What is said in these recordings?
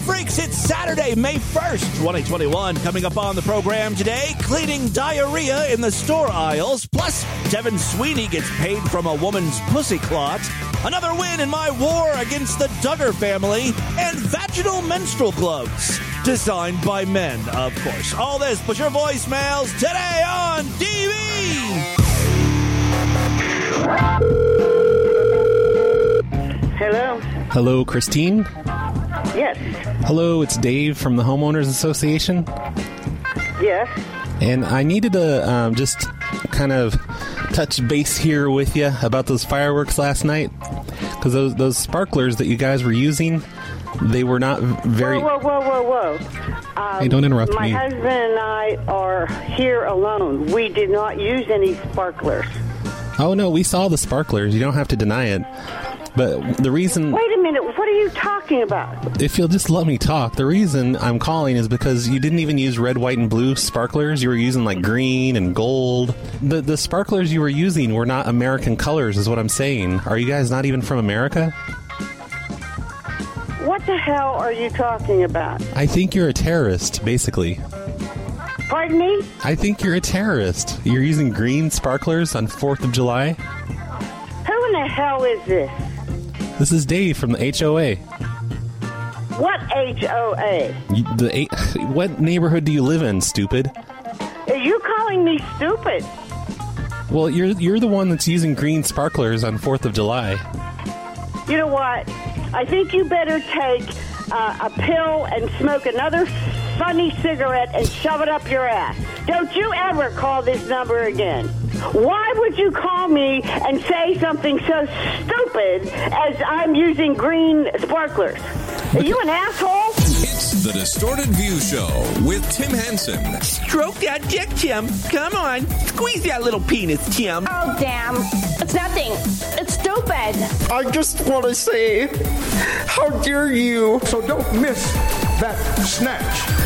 freaks, it's Saturday, May 1st, 2021. Coming up on the program today, cleaning diarrhea in the store aisles. Plus, Devin Sweeney gets paid from a woman's pussy clot. Another win in my war against the Duggar family. And vaginal menstrual gloves. Designed by men, of course. All this, but your voicemails today on DV! Hello. Hello, Christine. Yes. Hello, it's Dave from the Homeowners Association. Yes. And I needed to um, just kind of touch base here with you about those fireworks last night. Because those, those sparklers that you guys were using, they were not very. Whoa, whoa, whoa, whoa, whoa. Um, Hey, don't interrupt my me. My husband and I are here alone. We did not use any sparklers. Oh, no, we saw the sparklers. You don't have to deny it. But the reason. Wait a minute. What are you talking about? If you'll just let me talk, the reason I'm calling is because you didn't even use red, white, and blue sparklers. You were using like green and gold. The the sparklers you were using were not American colors, is what I'm saying. Are you guys not even from America? What the hell are you talking about? I think you're a terrorist, basically. Pardon me? I think you're a terrorist. You're using green sparklers on 4th of July. Who in the hell is this? This is Dave from the HOA. What HOA? You, the eight, what neighborhood do you live in, stupid? Are you calling me stupid? Well, you're you're the one that's using green sparklers on 4th of July. You know what? I think you better take uh, a pill and smoke another funny cigarette and shove it up your ass. Don't you ever call this number again. Why would you call me and say something so stupid as I'm using green sparklers? Are you an asshole? It's the Distorted View Show with Tim Henson. Stroke that dick, Tim. Come on. Squeeze that little penis, Tim. Oh, damn. It's nothing. It's stupid. I just want to say, how dare you? So don't miss that snatch.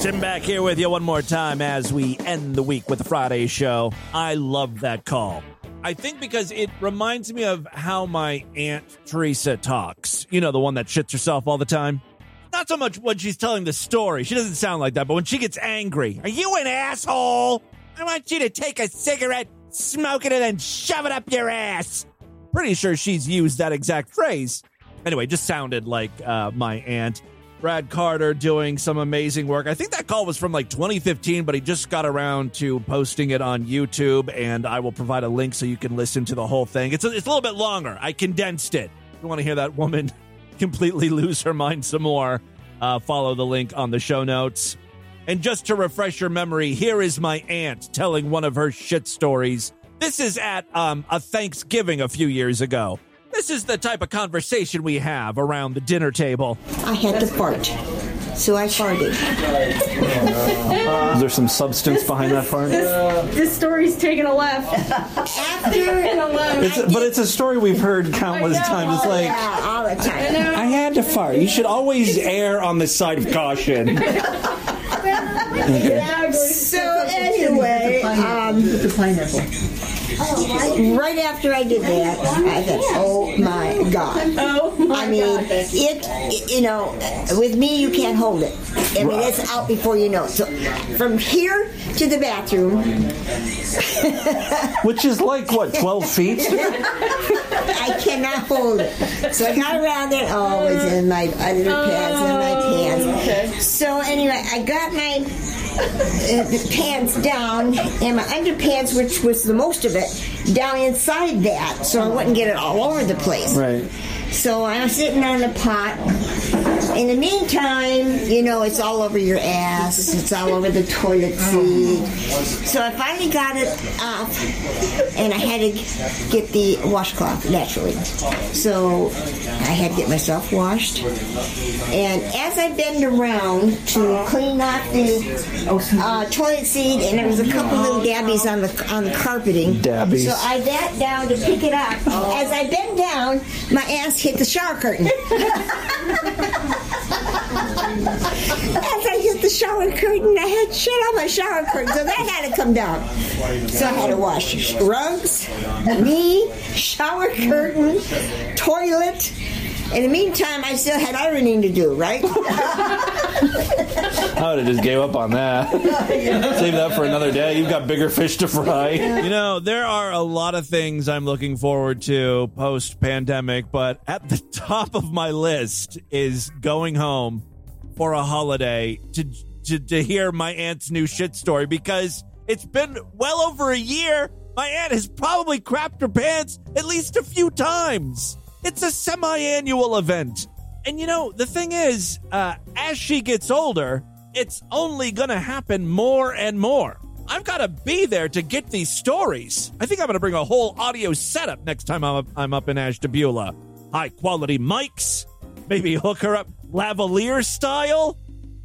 Tim back here with you one more time as we end the week with the Friday show. I love that call. I think because it reminds me of how my Aunt Teresa talks. You know, the one that shits herself all the time. Not so much when she's telling the story. She doesn't sound like that, but when she gets angry, are you an asshole? I want you to take a cigarette, smoke it, and then shove it up your ass. Pretty sure she's used that exact phrase. Anyway, just sounded like uh, my aunt. Brad Carter doing some amazing work. I think that call was from like 2015, but he just got around to posting it on YouTube, and I will provide a link so you can listen to the whole thing. It's a, it's a little bit longer. I condensed it. If you want to hear that woman completely lose her mind some more, uh, follow the link on the show notes. And just to refresh your memory, here is my aunt telling one of her shit stories. This is at um, a Thanksgiving a few years ago. This is the type of conversation we have around the dinner table. I had to fart. So I farted. Is there some substance behind that part? This story's taking a left. After and It's, but it's a story we've heard countless times. It's like yeah, all the time. I had to fart. You should always err on the side of caution. So anyway, um, right after I did that, I thought, oh my god. Oh, I mean, it, you know, with me you can't hold it. I mean, it's out before you know it. So from here to the bathroom, Which is like, what, 12 feet? I cannot hold it. So I got around it. Oh, it was in my underpants and my pants. So anyway, I got my the pants down and my underpants, which was the most of it, down inside that, so I wouldn't get it all over the place. Right. So I'm sitting on the pot. In the meantime, you know, it's all over your ass. It's all over the toilet seat. So I finally got it off, and I had to get the washcloth naturally. So I had to get myself washed. And as I bend around to clean off the uh, toilet seat, and there was a couple little dabbies on the on the carpeting. Dabbies. So I bent down to pick it up. As I bent down, my ass hit the shower curtain. As I hit the shower curtain, I had shit on my shower curtain, so that had to come down. So I had to wash rugs, me, shower curtain, toilet, In the meantime, I still had ironing to do, right? I would have just gave up on that. Save that for another day. You've got bigger fish to fry. You know, there are a lot of things I'm looking forward to post pandemic, but at the top of my list is going home for a holiday to, to to hear my aunt's new shit story because it's been well over a year. My aunt has probably crapped her pants at least a few times. It's a semi-annual event. And you know, the thing is, uh, as she gets older, it's only gonna happen more and more. I've got to be there to get these stories. I think I'm going to bring a whole audio setup next time I'm up, I'm up in Ashtabula. High quality mics, maybe hook her up lavalier style.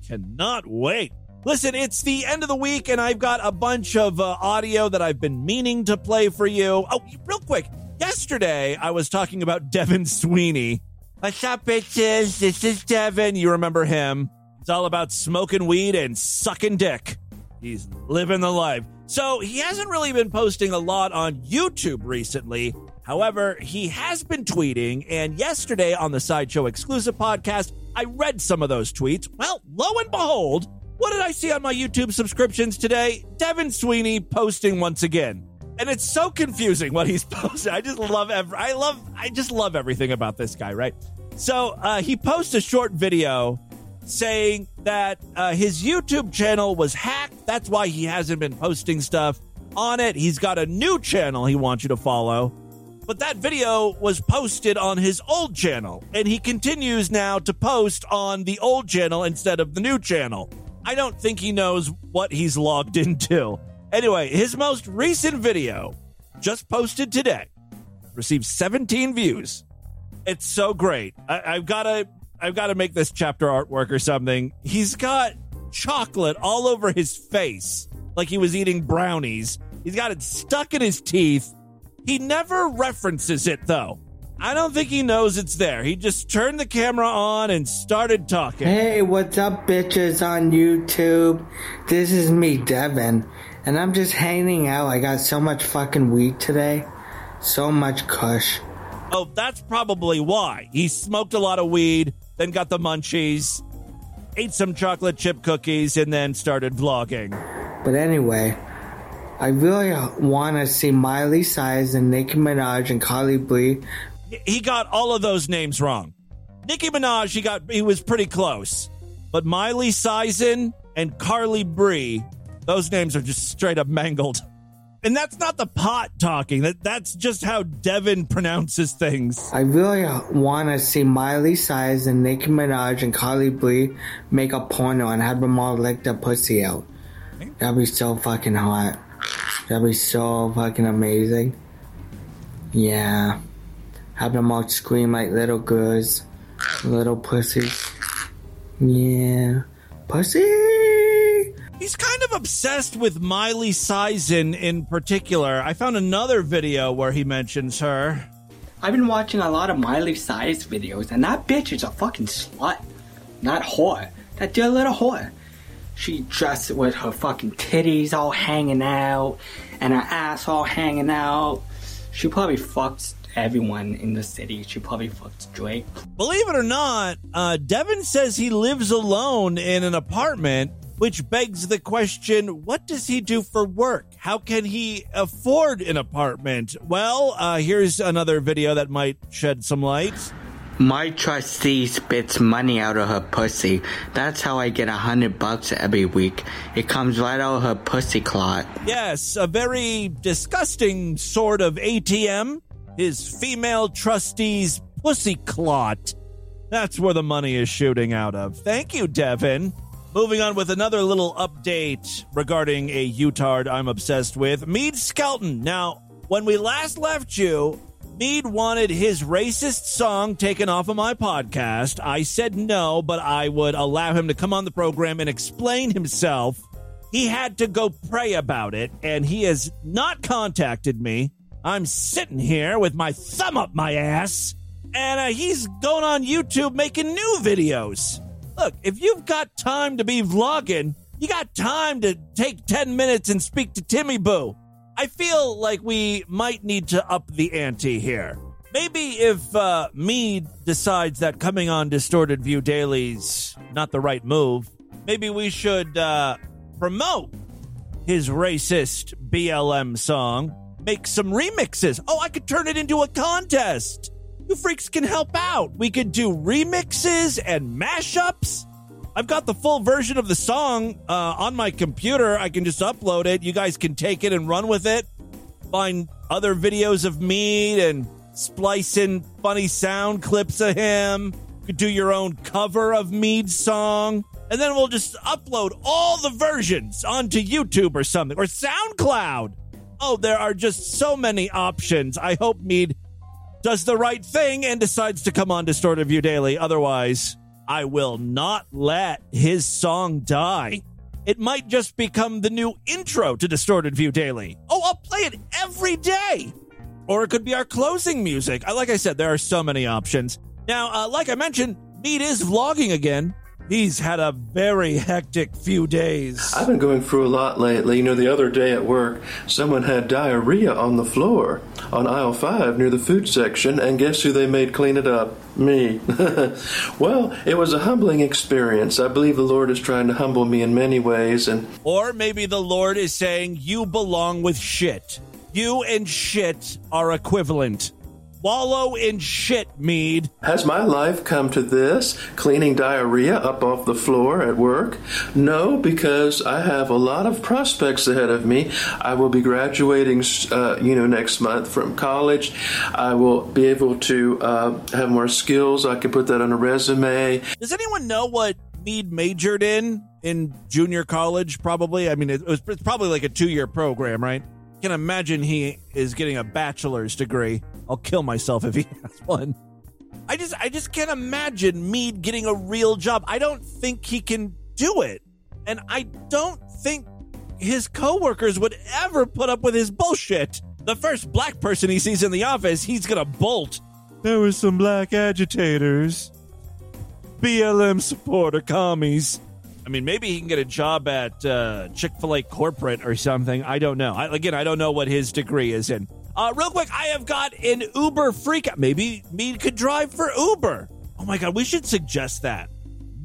Cannot wait. Listen, it's the end of the week, and I've got a bunch of uh, audio that I've been meaning to play for you. Oh, real quick. Yesterday, I was talking about Devin Sweeney. What's up, bitches? This is Devin. You remember him. It's all about smoking weed and sucking dick. He's living the life. So he hasn't really been posting a lot on YouTube recently. However, he has been tweeting, and yesterday on the Sideshow exclusive podcast, I read some of those tweets. Well, lo and behold, what did I see on my YouTube subscriptions today? Devin Sweeney posting once again. And it's so confusing what he's posting. I just love every, I love I just love everything about this guy, right? So uh, he posts a short video saying that uh, his YouTube channel was hacked. That's why he hasn't been posting stuff on it. He's got a new channel he wants you to follow. But that video was posted on his old channel, and he continues now to post on the old channel instead of the new channel. I don't think he knows what he's logged into. Anyway, his most recent video, just posted today, received 17 views. It's so great. I, I've got to I've got to make this chapter artwork or something. He's got chocolate all over his face, like he was eating brownies. He's got it stuck in his teeth. He never references it though. I don't think he knows it's there. He just turned the camera on and started talking. Hey, what's up, bitches on YouTube? This is me, Devin, and I'm just hanging out. I got so much fucking weed today. So much kush. Oh, that's probably why. He smoked a lot of weed, then got the munchies, ate some chocolate chip cookies, and then started vlogging. But anyway, I really want to see Miley Cyrus and Nicki Minaj and Carly Blee. He got all of those names wrong. Nicki Minaj, he got he was pretty close, but Miley Cyrus and Carly Bree, those names are just straight up mangled. And that's not the pot talking. That that's just how Devin pronounces things. I really want to see Miley Cyrus and Nicki Minaj and Carly Blee make a porno and have them all lick their pussy out. That'd be so fucking hot. That'd be so fucking amazing. Yeah. Have them all scream like little girls. Little pussies. Yeah. Pussy! He's kind of obsessed with Miley Cyrus in, in particular. I found another video where he mentions her. I've been watching a lot of Miley Cyrus videos, and that bitch is a fucking slut. Not whore. That dear little whore. She dressed with her fucking titties all hanging out, and her ass all hanging out. She probably fucked everyone in the city. She probably fucked Drake. Believe it or not, uh, Devin says he lives alone in an apartment, which begs the question what does he do for work? How can he afford an apartment? Well, uh, here's another video that might shed some light. My trustee spits money out of her pussy. That's how I get a hundred bucks every week. It comes right out of her pussy clot. Yes, a very disgusting sort of ATM. His female trustee's pussy clot. That's where the money is shooting out of. Thank you, Devin. Moving on with another little update regarding a Utard I'm obsessed with, Mead Skelton. Now, when we last left you, Mead wanted his racist song taken off of my podcast. I said no, but I would allow him to come on the program and explain himself. He had to go pray about it, and he has not contacted me. I'm sitting here with my thumb up my ass, and uh, he's going on YouTube making new videos. Look, if you've got time to be vlogging, you got time to take 10 minutes and speak to Timmy Boo. I feel like we might need to up the ante here. Maybe if uh, Mead decides that coming on Distorted View Daily's not the right move, maybe we should uh, promote his racist BLM song, make some remixes. Oh, I could turn it into a contest. You freaks can help out. We could do remixes and mashups. I've got the full version of the song uh, on my computer. I can just upload it. You guys can take it and run with it. Find other videos of me and splice in funny sound clips of him. Could do your own cover of Mead's song. And then we'll just upload all the versions onto YouTube or something, or SoundCloud. Oh, there are just so many options. I hope Mead does the right thing and decides to come on Distorted View Daily. Otherwise, I will not let his song die. It might just become the new intro to Distorted View Daily. Oh, I'll play it every day. Or it could be our closing music. Like I said, there are so many options. Now, uh, like I mentioned, Meat is vlogging again. He's had a very hectic few days. I've been going through a lot lately. You know, the other day at work, someone had diarrhea on the floor on aisle 5 near the food section, and guess who they made clean it up? Me. well, it was a humbling experience. I believe the Lord is trying to humble me in many ways, and Or maybe the Lord is saying, You belong with shit. You and shit are equivalent. Wallow in shit, Mead. Has my life come to this, cleaning diarrhea up off the floor at work? No, because I have a lot of prospects ahead of me. I will be graduating, uh, you know, next month from college. I will be able to uh, have more skills. I can put that on a resume. Does anyone know what Mead majored in in junior college? Probably. I mean, it was it's probably like a two year program, right? Can imagine he is getting a bachelor's degree. I'll kill myself if he has one. I just I just can't imagine Mead getting a real job. I don't think he can do it. And I don't think his coworkers would ever put up with his bullshit. The first black person he sees in the office, he's gonna bolt. There were some black agitators. BLM supporter commies. I mean, maybe he can get a job at uh, Chick fil A corporate or something. I don't know. I, again, I don't know what his degree is in. Uh, real quick, I have got an Uber freak. Maybe Mead could drive for Uber. Oh my God, we should suggest that.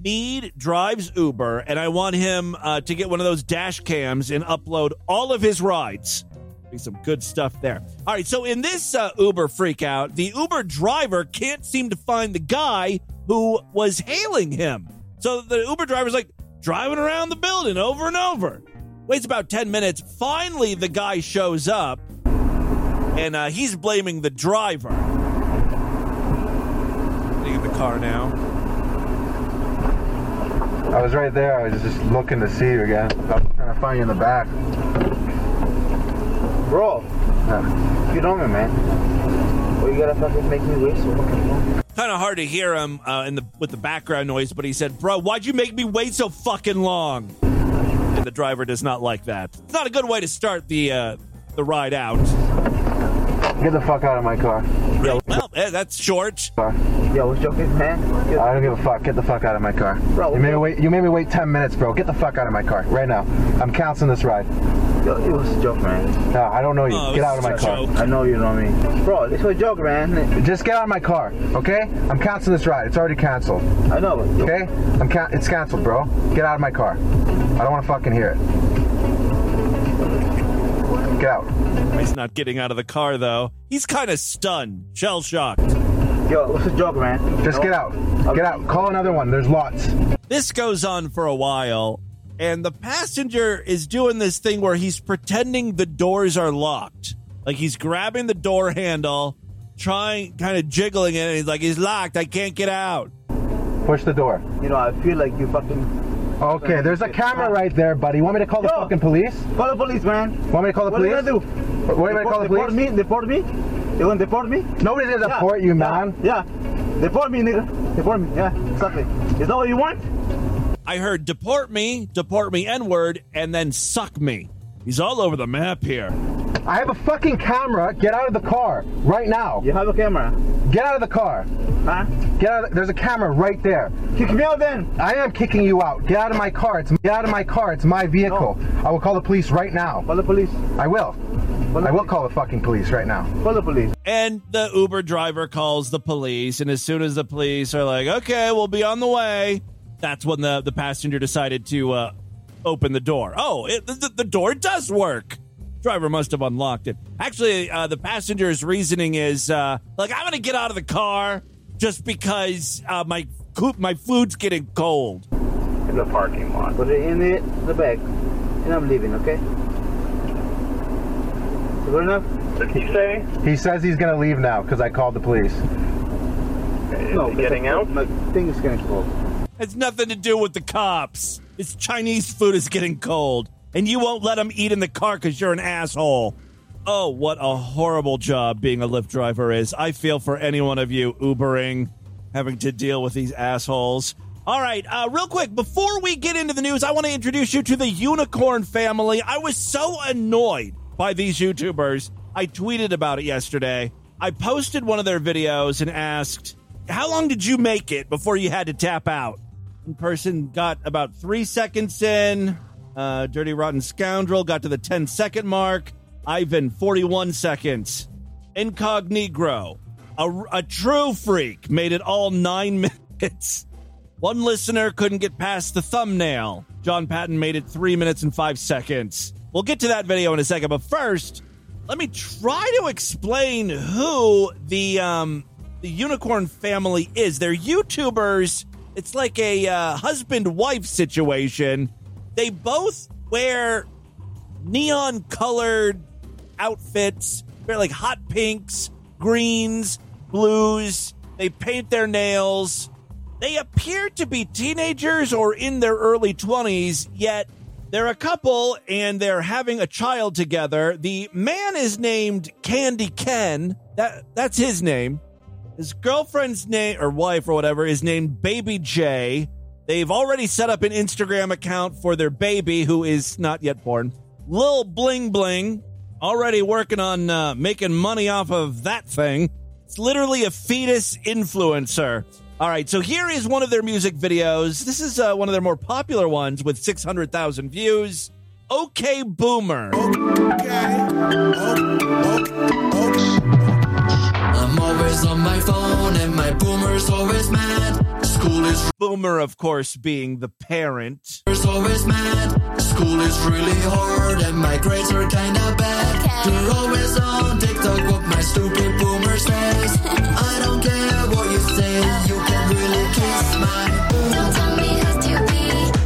Mead drives Uber, and I want him uh, to get one of those dash cams and upload all of his rides. Be some good stuff there. All right, so in this uh, Uber freak out, the Uber driver can't seem to find the guy who was hailing him. So the Uber driver's like driving around the building over and over. Waits about 10 minutes. Finally, the guy shows up, and uh, he's blaming the driver. Getting in the car now. I was right there. I was just looking to see you again. I was trying to find you in the back. Bro, you know me, man. Well, you gotta fucking make me wait so fucking long. Kind of hard to hear him uh, in the with the background noise, but he said, "Bro, why'd you make me wait so fucking long?" And the driver does not like that. It's not a good way to start the uh, the ride out. Get the fuck out of my car. Yeah, well, eh, that's short. Yo, what's your face, man? I don't give a fuck. Get the fuck out of my car. Bro, you made me wait. You made me wait ten minutes, bro. Get the fuck out of my car right now. I'm canceling this ride. Yo, it was a joke, man. No, I don't know you. Oh, get out of my car. joke. I know you know me. Bro, this was a joke, man. Just get out of my car, okay? I'm canceling this ride. It's already canceled. I know. Okay? I'm can- It's canceled, bro. Get out of my car. I don't want to fucking hear it. Get out. He's not getting out of the car though. He's kind of stunned, shell shocked. Yo, what's a joke, man? Just get out. Get out. Call another one. There's lots. This goes on for a while, and the passenger is doing this thing where he's pretending the doors are locked. Like he's grabbing the door handle, trying, kind of jiggling it, and he's like, "He's locked. I can't get out." Push the door. You know, I feel like you fucking. Okay, there's a camera right there, buddy. You want me to call the fucking police? Call the police, man. Want me to call the What police? are you gonna do? What are you gonna call the Deport police? me? Deport me? You gonna deport me? Nobody's gonna Yeah, deport you, yeah, man. Yeah. Deport me, nigga. Deport me. Yeah, exactly. Is that what you want? I heard deport me, deport me, N word, and then suck me. He's all over the map here. I have a fucking camera. Get out of the car right now. You have a camera? Get out of the car. Huh? Get out. Of, there's a camera right there. Kick me out then. I am kicking you out. Get out of my car. It's get out of my car. It's my vehicle. I will call the police right now. Call the police. I will. Call I will call the fucking police right now. Call the police. And the Uber driver calls the police, and as soon as the police are like, "Okay, we'll be on the way," that's when the the passenger decided to uh, open the door. Oh, it, the, the door does work. Driver must have unlocked it. Actually, uh, the passenger's reasoning is uh, like, "I'm going to get out of the car just because uh, my coop, my food's getting cold." In the parking lot. Put it in the, the bag. And I'm leaving, okay? Good enough? Did he say? He says he's gonna leave now because I called the police. Is no, he getting the, out? My thing is getting cold. It's nothing to do with the cops. It's Chinese food is getting cold, and you won't let them eat in the car because you're an asshole. Oh, what a horrible job being a Lyft driver is. I feel for any one of you Ubering, having to deal with these assholes. All right, uh, real quick, before we get into the news, I want to introduce you to the Unicorn family. I was so annoyed by these YouTubers. I tweeted about it yesterday. I posted one of their videos and asked, How long did you make it before you had to tap out? One person got about three seconds in. Uh, Dirty Rotten Scoundrel got to the 10 second mark. Ivan, 41 seconds. Incognegro, a, a true freak, made it all nine minutes. One listener couldn't get past the thumbnail. John Patton made it three minutes and five seconds. We'll get to that video in a second, but first, let me try to explain who the um, the unicorn family is. They're YouTubers. It's like a uh, husband wife situation. They both wear neon colored outfits. They're like hot pinks, greens, blues. They paint their nails. They appear to be teenagers or in their early 20s, yet they're a couple and they're having a child together. The man is named Candy Ken. That that's his name. His girlfriend's name or wife or whatever is named Baby J. They've already set up an Instagram account for their baby who is not yet born. Lil Bling Bling already working on uh, making money off of that thing. It's literally a fetus influencer. All right, so here is one of their music videos. This is uh, one of their more popular ones with 600,000 views. Okay, Boomer. I'm always on my phone and my boomer's always mad. School is Boomer, of course, being the parent. always mad. School is really hard and my grades are kinda bad. You're always on TikTok with my stupid boomer face. I don't care what you say, you can really kiss my Don't tell me who to be.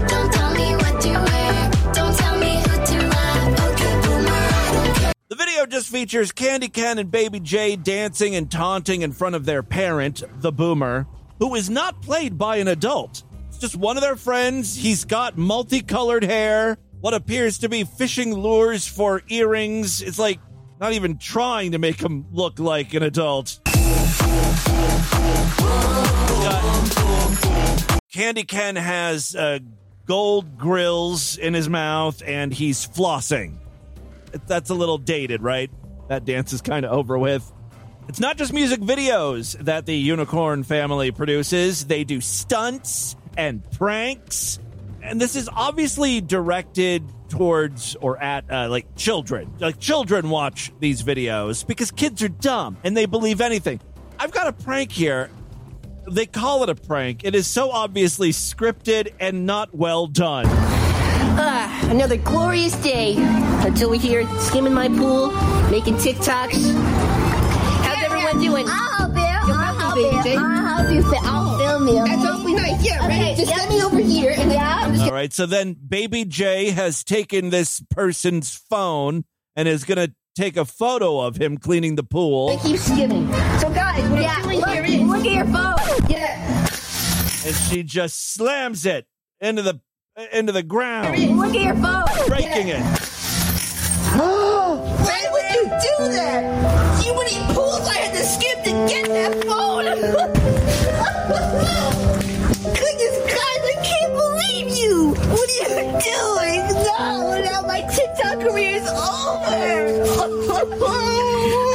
Don't tell me what to wear. Don't tell me who to love. Okay, boomer, I don't care. The video just features Candy Ken and Baby J dancing and taunting in front of their parent, the Boomer, who is not played by an adult. It's just one of their friends. He's got multicolored hair, what appears to be fishing lures for earrings. It's like not even trying to make him look like an adult. Candy Ken has uh, gold grills in his mouth and he's flossing. That's a little dated, right? That dance is kind of over with. It's not just music videos that the Unicorn family produces, they do stunts and pranks. And this is obviously directed towards or at uh, like children. Like children watch these videos because kids are dumb and they believe anything. I've got a prank here. They call it a prank. It is so obviously scripted and not well done. Ah, another glorious day until we hear skimming my pool, making TikToks. How's everyone doing? I'll help you. You'll I'll help help me, you. baby J? I'll help you. fi- I'll film you. That's awfully nice. Yeah, ready? Okay, Just yep. send me over here and then I'm just All right, so then Baby J has taken this person's phone and is going to take a photo of him cleaning the pool. gonna keep skimming. So guys, what Yeah, I'm doing look, here is look at your phone. yeah. and she just slams it into the into the ground, Look at your phone. breaking it. Why would you do that? Would eat pools. I had to skip to get that phone. Goodness, guys, I can't believe you. What are you doing? No, now my TikTok career is over.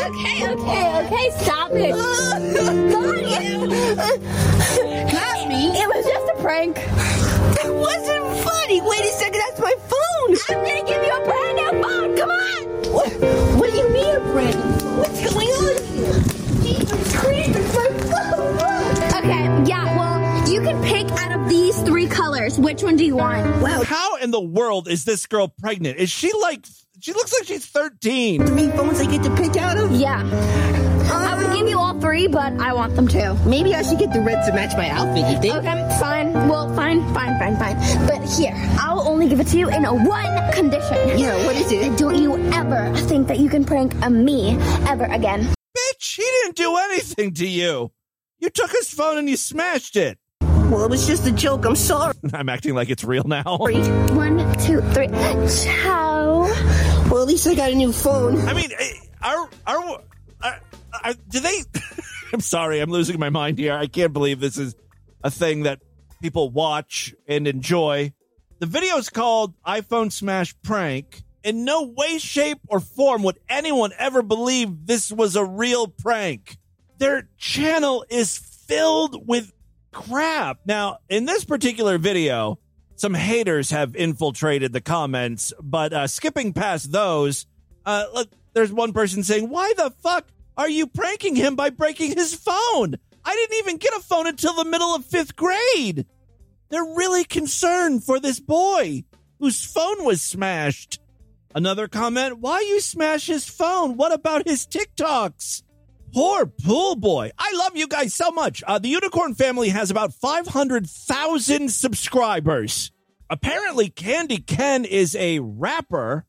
Okay, okay, okay. Stop it. Got funny. It was just a prank. that wasn't funny. Wait a second, that's my phone. I'm gonna give you a brand new phone. Come on. What? What do you mean a brand new phone? What's going on here? Jesus Christ, it's my phone. Okay, yeah. Well, you can pick out of these three colors. Which one do you want? Wow. How in the world is this girl pregnant? Is she like? She looks like she's 13. Three phones I get to pick out of? Yeah. I would give you all three, but I want them too. Maybe I should get the red to match my outfit, you think? Okay, fine. Well, fine, fine, fine, fine. But here, I'll only give it to you in a one condition. Yeah, what is it? Don't you ever think that you can prank a me ever again. Bitch, he didn't do anything to you. You took his phone and you smashed it. Well, it was just a joke. I'm sorry. I'm acting like it's real now. One, two, three. Ciao. Well, at least I got a new phone. I mean, eh, are are, are do they? I'm sorry, I'm losing my mind here. I can't believe this is a thing that people watch and enjoy. The video is called iPhone Smash Prank. In no way, shape, or form would anyone ever believe this was a real prank. Their channel is filled with crap. Now, in this particular video, some haters have infiltrated the comments, but uh, skipping past those, uh, look, there's one person saying, Why the fuck are you pranking him by breaking his phone? I didn't even get a phone until the middle of fifth grade. They're really concerned for this boy whose phone was smashed. Another comment, Why you smash his phone? What about his TikToks? Poor pool boy. I love you guys so much. Uh, the Unicorn family has about 500,000 subscribers. Apparently, Candy Ken is a rapper,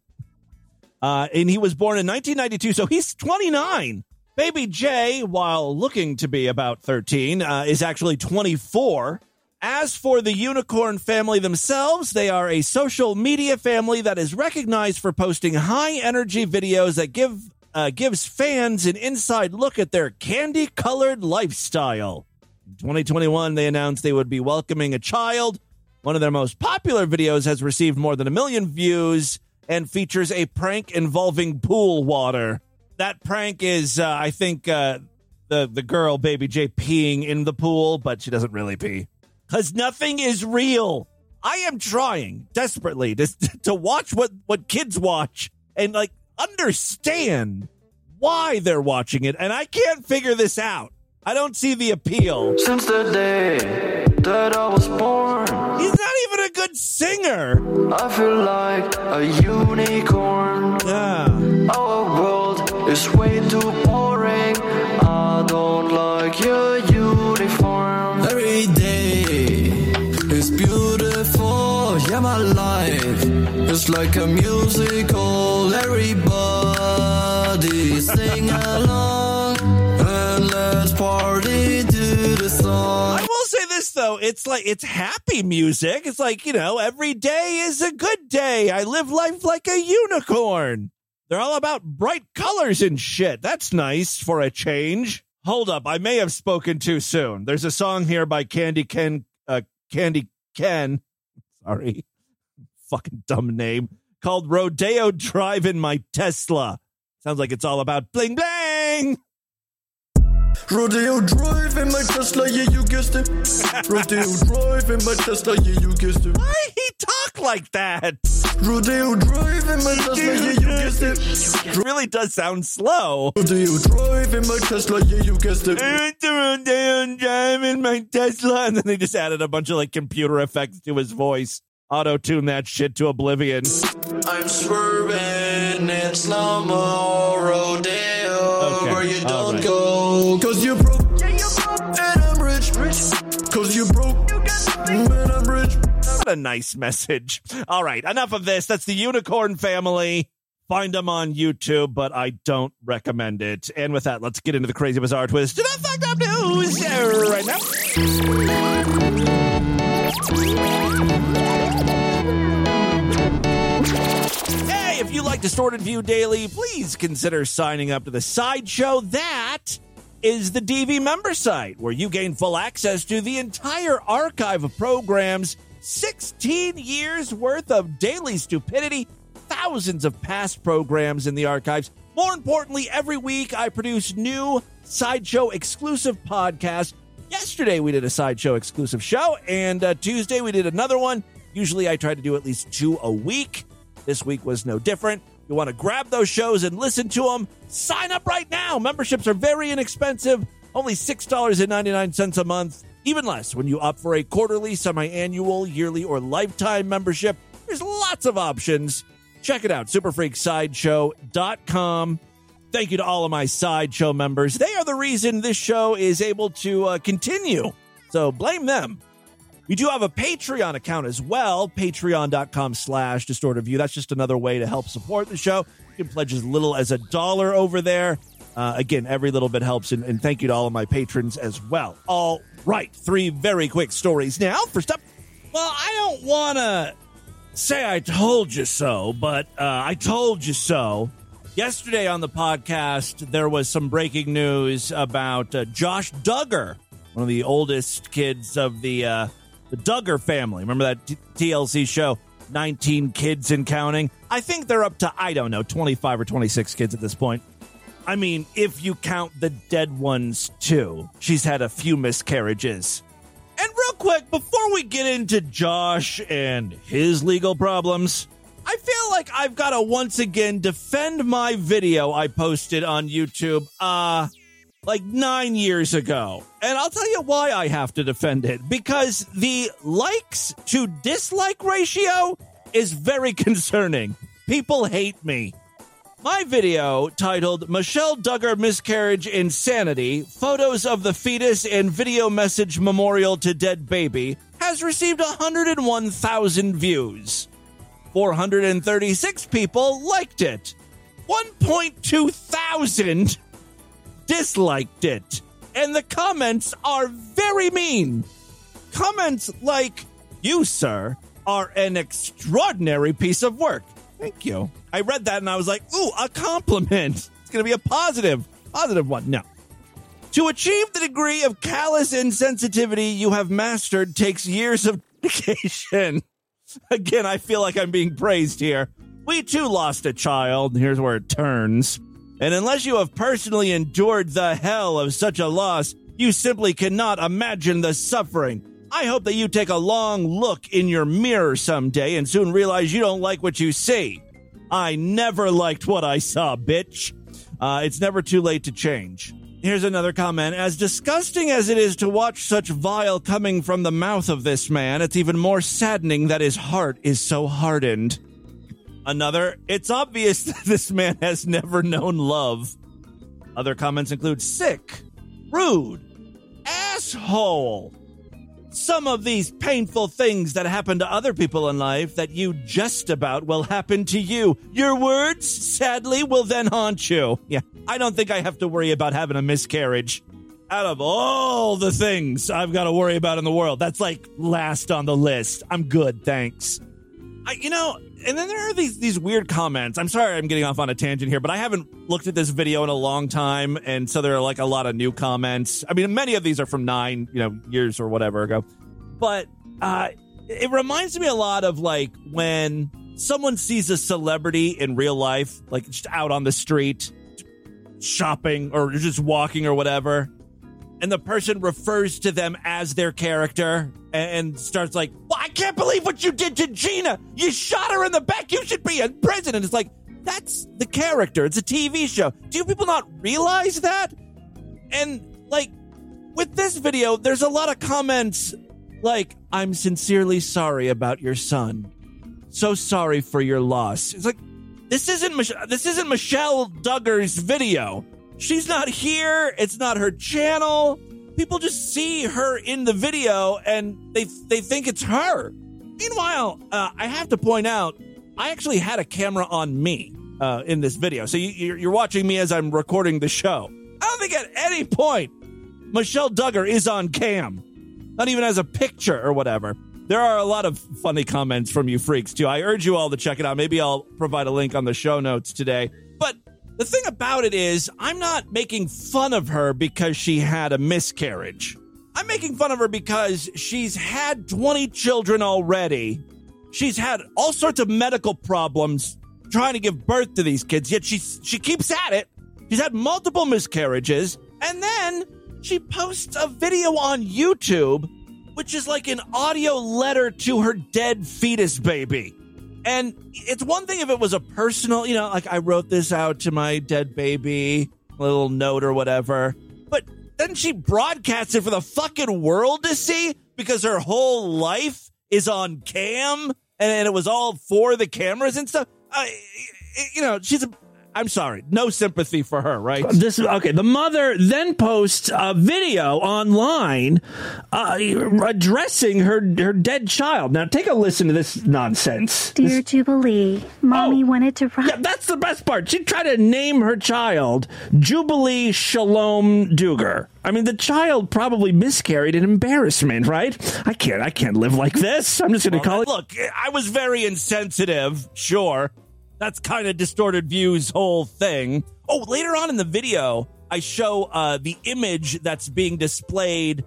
uh, and he was born in 1992, so he's 29. Baby J, while looking to be about 13, uh, is actually 24. As for the Unicorn family themselves, they are a social media family that is recognized for posting high energy videos that give uh, gives fans an inside look at their candy colored lifestyle. In 2021, they announced they would be welcoming a child. One of their most popular videos has received more than a million views and features a prank involving pool water. That prank is, uh, I think, uh, the the girl, Baby J, peeing in the pool, but she doesn't really pee because nothing is real. I am trying desperately to to watch what what kids watch and like understand why they're watching it, and I can't figure this out. I don't see the appeal. Since the day that I was born, He's not even a good singer. I feel like a unicorn. Yeah. Our world is way too boring. I don't like your uniform. Every day is beautiful. Yeah, my life is like a musical. Everybody sing along and let's party to the song. I will say this though, it's like it's happy music. It's like, you know, every day is a good day. I live life like a unicorn. They're all about bright colors and shit. That's nice for a change. Hold up, I may have spoken too soon. There's a song here by Candy Ken uh Candy Ken. Sorry. Fucking dumb name. Called Rodeo Drive in My Tesla. Sounds like it's all about bling bling. Rodeo drive in my Tesla, yeah, you guessed it. Rodeo drive in my Tesla, yeah, you guessed it. Why he talk like that? Rodeo drive in my Tesla, yeah, you guessed it. It really does sound slow. Rodeo drive in my Tesla, yeah, you guessed it. Rodeo drive in my Tesla, and then they just added a bunch of like computer effects to his voice. Auto tune that shit to oblivion. I'm swerving in slow mo rodeo Okay, where you all don't right. go. Cause you broke, and I'm rich. Cause you broke, and I'm rich. A nice message. All right, enough of this. That's the Unicorn Family. Find them on YouTube, but I don't recommend it. And with that, let's get into the crazy bizarre twist to the fucked up news right now. Hey, if you like Distorted View Daily, please consider signing up to the sideshow. That is the DV member site, where you gain full access to the entire archive of programs, 16 years worth of daily stupidity, thousands of past programs in the archives. More importantly, every week I produce new sideshow exclusive podcasts. Yesterday we did a sideshow exclusive show, and uh, Tuesday we did another one. Usually I try to do at least two a week. This week was no different. You want to grab those shows and listen to them? Sign up right now. Memberships are very inexpensive, only $6.99 a month. Even less when you opt for a quarterly, semi annual, yearly, or lifetime membership. There's lots of options. Check it out, superfreaksideshow.com. Thank you to all of my sideshow members. They are the reason this show is able to uh, continue. So blame them. We do have a Patreon account as well, patreon.com slash distorted view. That's just another way to help support the show. You can pledge as little as a dollar over there. Uh, again, every little bit helps, and, and thank you to all of my patrons as well. All right, three very quick stories now. First up, well, I don't want to say I told you so, but uh, I told you so. Yesterday on the podcast, there was some breaking news about uh, Josh Duggar, one of the oldest kids of the uh, the Duggar family. Remember that T- TLC show, 19 Kids and Counting? I think they're up to, I don't know, 25 or 26 kids at this point. I mean, if you count the dead ones too, she's had a few miscarriages. And real quick, before we get into Josh and his legal problems, I feel like I've got to once again defend my video I posted on YouTube, uh, like nine years ago. And I'll tell you why I have to defend it. Because the likes to dislike ratio is very concerning. People hate me. My video titled Michelle Duggar Miscarriage Insanity Photos of the Fetus and Video Message Memorial to Dead Baby has received 101,000 views. 436 people liked it. 1.2 thousand disliked it. And the comments are very mean. Comments like, You, sir, are an extraordinary piece of work. Thank you. I read that and I was like, Ooh, a compliment. It's going to be a positive, positive one. No. To achieve the degree of callous insensitivity you have mastered takes years of dedication. Again, I feel like I'm being praised here. We too lost a child. And here's where it turns. And unless you have personally endured the hell of such a loss, you simply cannot imagine the suffering. I hope that you take a long look in your mirror someday and soon realize you don't like what you see. I never liked what I saw, bitch. Uh, it's never too late to change. Here's another comment. As disgusting as it is to watch such vile coming from the mouth of this man, it's even more saddening that his heart is so hardened. Another, it's obvious that this man has never known love. Other comments include sick, rude, asshole. Some of these painful things that happen to other people in life that you just about will happen to you. Your words, sadly, will then haunt you. Yeah, I don't think I have to worry about having a miscarriage. Out of all the things I've got to worry about in the world, that's like last on the list. I'm good, thanks. I, you know, and then there are these these weird comments. I'm sorry, I'm getting off on a tangent here, but I haven't looked at this video in a long time, and so there are like a lot of new comments. I mean, many of these are from nine, you know, years or whatever ago, but uh, it reminds me a lot of like when someone sees a celebrity in real life, like just out on the street, shopping or just walking or whatever, and the person refers to them as their character and, starts like, well, I can't believe what you did to Gina. You shot her in the back. You should be in prison. And it's like, that's the character. It's a TV show. Do people not realize that? And like with this video, there's a lot of comments like, I'm sincerely sorry about your son. So sorry for your loss. It's like, this isn't Mich- this isn't Michelle Duggar's video. She's not here. It's not her channel. People just see her in the video and they they think it's her. Meanwhile, uh, I have to point out, I actually had a camera on me uh, in this video. So you, you're, watching me as I'm recording the show. I don't think at any point Michelle Duggar is on cam, not even as a picture or whatever. There are a lot of funny comments from you freaks too. I urge you all to check it out. Maybe I'll provide a link on the show notes today. The thing about it is, I'm not making fun of her because she had a miscarriage. I'm making fun of her because she's had 20 children already. She's had all sorts of medical problems trying to give birth to these kids, yet she she keeps at it. She's had multiple miscarriages, and then she posts a video on YouTube which is like an audio letter to her dead fetus baby. And it's one thing if it was a personal, you know, like I wrote this out to my dead baby, little note or whatever. But then she broadcasts it for the fucking world to see because her whole life is on cam and, and it was all for the cameras and stuff. I, you know, she's a. I'm sorry, no sympathy for her, right? This okay. The mother then posts a video online uh, addressing her her dead child. Now take a listen to this nonsense. Dear Jubilee, Mommy wanted to write. Yeah, that's the best part. She tried to name her child Jubilee Shalom Duggar. I mean, the child probably miscarried in embarrassment, right? I can't. I can't live like this. I'm just going to call it. Look, I was very insensitive, sure. That's kind of distorted views whole thing. Oh, later on in the video, I show uh, the image that's being displayed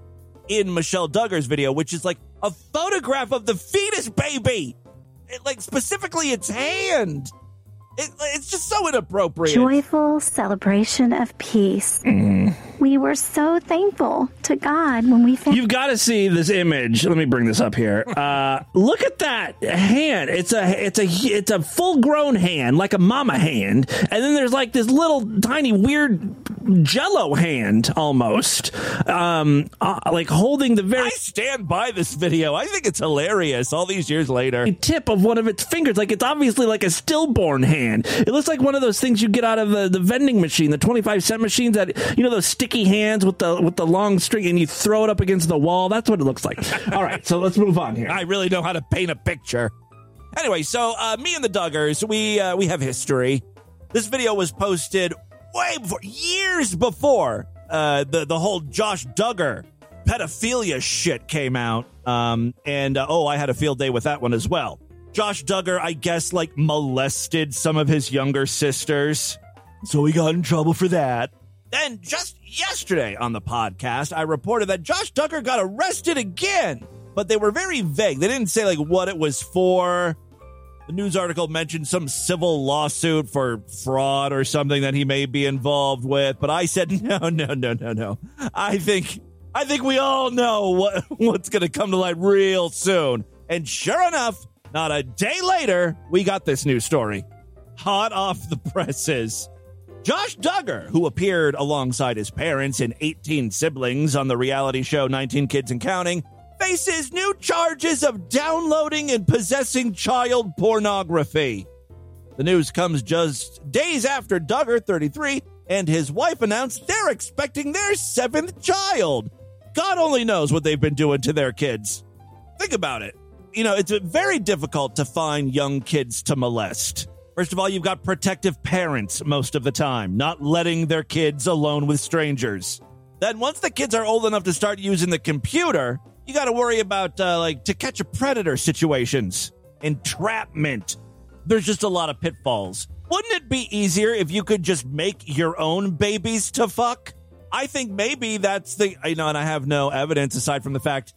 in Michelle Duggar's video, which is like a photograph of the fetus baby, it, like specifically its hand. It, it's just so inappropriate. Joyful celebration of peace. We were so thankful to God when we found. You've got to see this image. Let me bring this up here. Uh, look at that hand. It's a it's a it's a full grown hand, like a mama hand, and then there's like this little tiny weird Jello hand almost, um, uh, like holding the very I stand by this video. I think it's hilarious. All these years later, tip of one of its fingers. Like it's obviously like a stillborn hand. It looks like one of those things you get out of the, the vending machine, the twenty five cent machines that you know those sticky hands with the with the long string, and you throw it up against the wall. That's what it looks like. All right, so let's move on here. I really know how to paint a picture. Anyway, so uh, me and the Duggars, we uh, we have history. This video was posted way before, years before uh, the the whole Josh Duggar pedophilia shit came out. Um, and uh, oh, I had a field day with that one as well. Josh Duggar, I guess, like molested some of his younger sisters, so he got in trouble for that. Then just yesterday on the podcast, I reported that Josh Duggar got arrested again, but they were very vague. They didn't say like what it was for. The news article mentioned some civil lawsuit for fraud or something that he may be involved with, but I said no, no, no, no, no. I think I think we all know what what's going to come to light real soon. And sure enough, not a day later, we got this news story. Hot off the presses. Josh Duggar, who appeared alongside his parents and 18 siblings on the reality show 19 Kids and Counting, faces new charges of downloading and possessing child pornography. The news comes just days after Duggar, 33, and his wife announced they're expecting their seventh child. God only knows what they've been doing to their kids. Think about it. You know, it's very difficult to find young kids to molest. First of all, you've got protective parents most of the time, not letting their kids alone with strangers. Then, once the kids are old enough to start using the computer, you got to worry about, uh, like, to catch a predator situations, entrapment. There's just a lot of pitfalls. Wouldn't it be easier if you could just make your own babies to fuck? I think maybe that's the, you know, and I have no evidence aside from the fact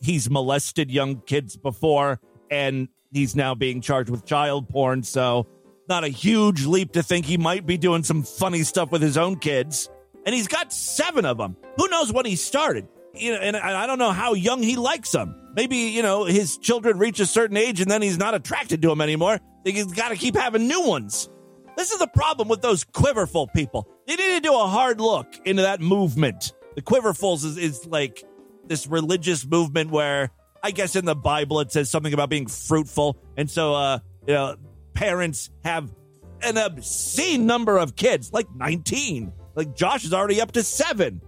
he's molested young kids before and he's now being charged with child porn. So, not a huge leap to think he might be doing some funny stuff with his own kids. And he's got seven of them. Who knows when he started? You know, and I don't know how young he likes them. Maybe, you know, his children reach a certain age and then he's not attracted to them anymore. He's got to keep having new ones. This is the problem with those quiverful people. They need to do a hard look into that movement. The quiverfuls is, is like this religious movement where I guess in the Bible it says something about being fruitful. And so, uh, you know, parents have an obscene number of kids, like 19. Like Josh is already up to seven.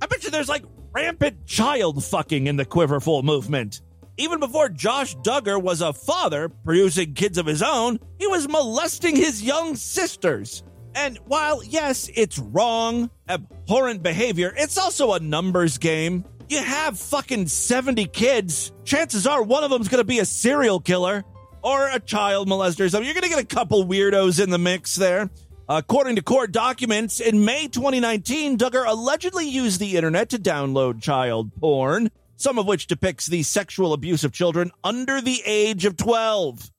I bet you there's like rampant child fucking in the quiverful movement. Even before Josh Duggar was a father producing kids of his own, he was molesting his young sisters. And while, yes, it's wrong, abhorrent behavior, it's also a numbers game. You have fucking 70 kids, chances are one of them's gonna be a serial killer or a child molester. So you're gonna get a couple weirdos in the mix there. According to court documents, in May 2019, Duggar allegedly used the internet to download child porn, some of which depicts the sexual abuse of children under the age of 12.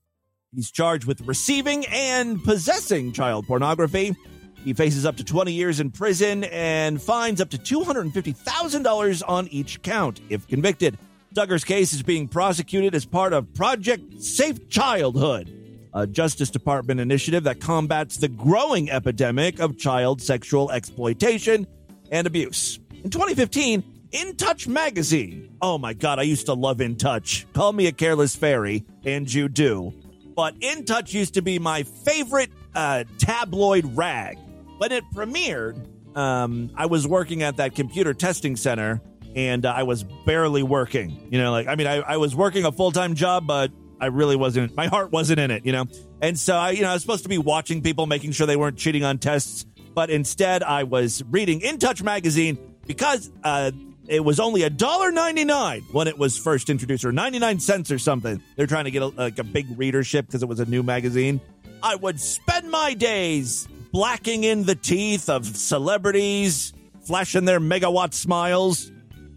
He's charged with receiving and possessing child pornography. He faces up to 20 years in prison and fines up to $250,000 on each count if convicted. Duggar's case is being prosecuted as part of Project Safe Childhood, a Justice Department initiative that combats the growing epidemic of child sexual exploitation and abuse. In 2015, In Touch magazine. Oh my God, I used to love In Touch. Call me a careless fairy, and you do. But In Touch used to be my favorite uh, tabloid rag. When it premiered, um, I was working at that computer testing center, and uh, I was barely working. You know, like I mean, I, I was working a full time job, but I really wasn't. My heart wasn't in it. You know, and so I, you know, I was supposed to be watching people, making sure they weren't cheating on tests, but instead I was reading In Touch magazine because uh, it was only a dollar ninety nine when it was first introduced, or ninety nine cents or something. They're trying to get a, like a big readership because it was a new magazine. I would spend my days blacking in the teeth of celebrities, flashing their megawatt smiles,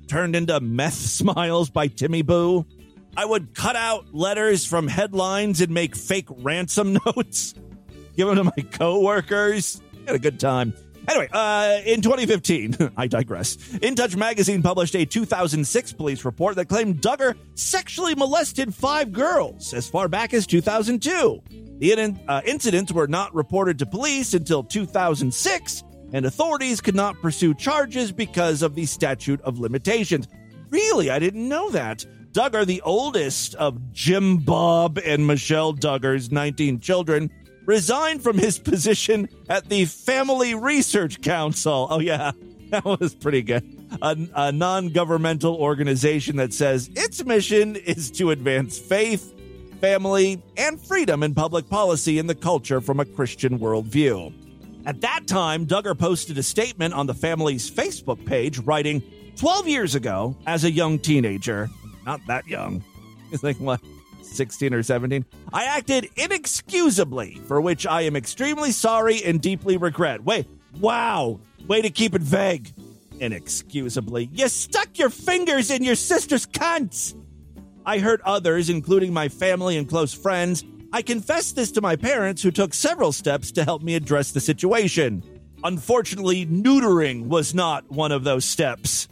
turned into meth smiles by Timmy Boo. I would cut out letters from headlines and make fake ransom notes, give them to my coworkers. Had a good time. Anyway, uh, in 2015, I digress. In Touch magazine published a 2006 police report that claimed Duggar sexually molested five girls as far back as 2002. The uh, incidents were not reported to police until 2006, and authorities could not pursue charges because of the statute of limitations. Really, I didn't know that. Duggar, the oldest of Jim Bob and Michelle Duggar's 19 children, resigned from his position at the Family Research Council. Oh, yeah, that was pretty good. A, a non governmental organization that says its mission is to advance faith, family, and freedom in public policy and the culture from a Christian worldview. At that time, Duggar posted a statement on the family's Facebook page writing, 12 years ago, as a young teenager, not that young, like, what, 16 or 17? I acted inexcusably, for which I am extremely sorry and deeply regret. Wait, wow, way to keep it vague. Inexcusably. You stuck your fingers in your sister's cunts. I hurt others, including my family and close friends. I confessed this to my parents, who took several steps to help me address the situation. Unfortunately, neutering was not one of those steps.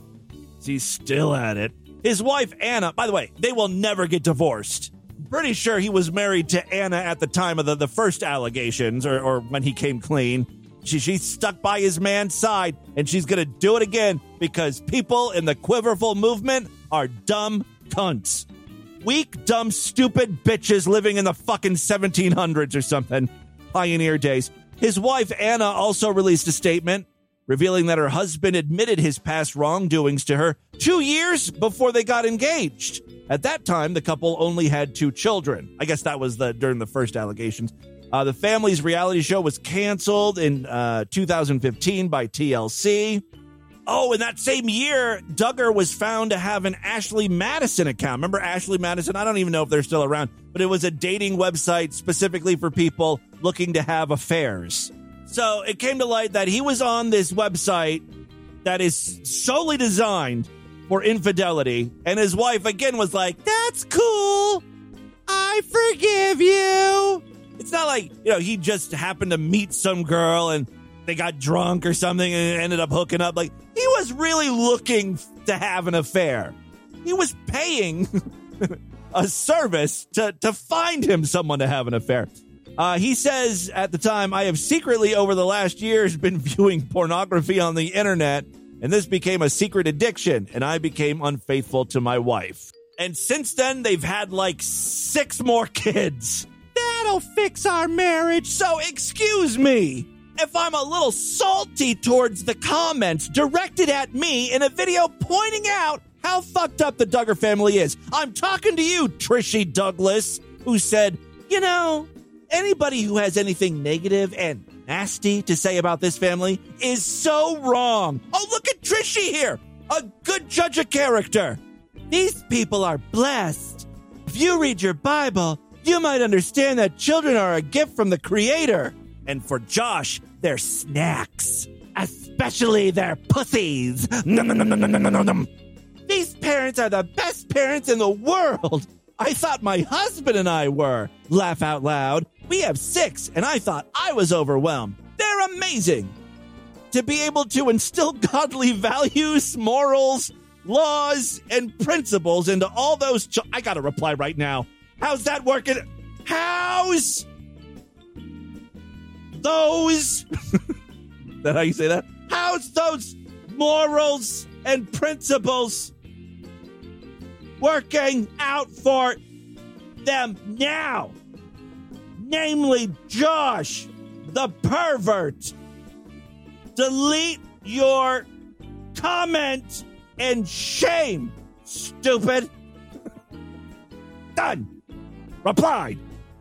He's still at it. His wife, Anna, by the way, they will never get divorced. Pretty sure he was married to Anna at the time of the, the first allegations or, or when he came clean. She, she's stuck by his man's side, and she's going to do it again because people in the Quiverful movement are dumb cunts weak, dumb, stupid bitches living in the fucking 1700s or something. Pioneer days. His wife, Anna, also released a statement revealing that her husband admitted his past wrongdoings to her two years before they got engaged. At that time, the couple only had two children. I guess that was the during the first allegations. Uh, the family's reality show was canceled in uh, 2015 by TLC. Oh, in that same year, Duggar was found to have an Ashley Madison account. Remember Ashley Madison? I don't even know if they're still around, but it was a dating website specifically for people looking to have affairs. So it came to light that he was on this website that is solely designed for infidelity. And his wife again was like, That's cool. I forgive you. It's not like, you know, he just happened to meet some girl and they got drunk or something and ended up hooking up. Like, he was really looking to have an affair. He was paying a service to, to find him someone to have an affair. Uh, he says at the time, I have secretly over the last years been viewing pornography on the internet, and this became a secret addiction, and I became unfaithful to my wife. And since then, they've had like six more kids. That'll fix our marriage. So, excuse me if I'm a little salty towards the comments directed at me in a video pointing out how fucked up the Duggar family is. I'm talking to you, Trishy Douglas, who said, you know, anybody who has anything negative and nasty to say about this family is so wrong. Oh, look at Trishy here, a good judge of character. These people are blessed. If you read your Bible, you might understand that children are a gift from the Creator. And for Josh, they're snacks, especially their pussies. Nom, nom, nom, nom, nom, nom, nom. These parents are the best parents in the world. I thought my husband and I were. Laugh out loud. We have six, and I thought I was overwhelmed. They're amazing. To be able to instill godly values, morals, laws, and principles into all those. Ch- I gotta reply right now. How's that working? How's those? that how you say that? How's those morals and principles working out for them now. Namely, Josh, the pervert. Delete your comment and shame, stupid. Done. Replied.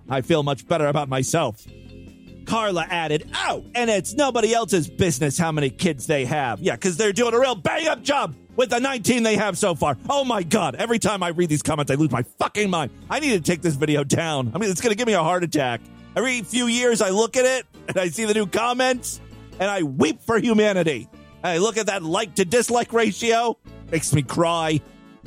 I feel much better about myself. Carla added, Oh, and it's nobody else's business how many kids they have. Yeah, because they're doing a real bang up job with the 19 they have so far. Oh my God. Every time I read these comments, I lose my fucking mind. I need to take this video down. I mean, it's going to give me a heart attack. Every few years, I look at it and I see the new comments and I weep for humanity. I look at that like to dislike ratio, makes me cry.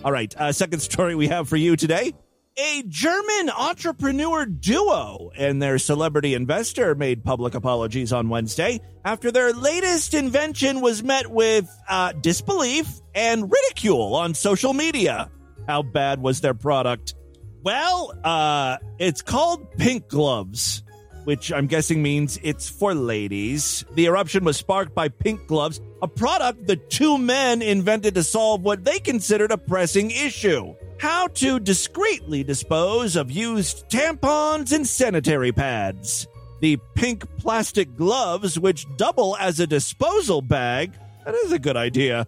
All right, uh, second story we have for you today. A German entrepreneur duo and their celebrity investor made public apologies on Wednesday after their latest invention was met with uh, disbelief and ridicule on social media. How bad was their product? Well, uh, it's called Pink Gloves, which I'm guessing means it's for ladies. The eruption was sparked by Pink Gloves, a product the two men invented to solve what they considered a pressing issue how to discreetly dispose of used tampons and sanitary pads. The pink plastic gloves, which double as a disposal bag, that is a good idea,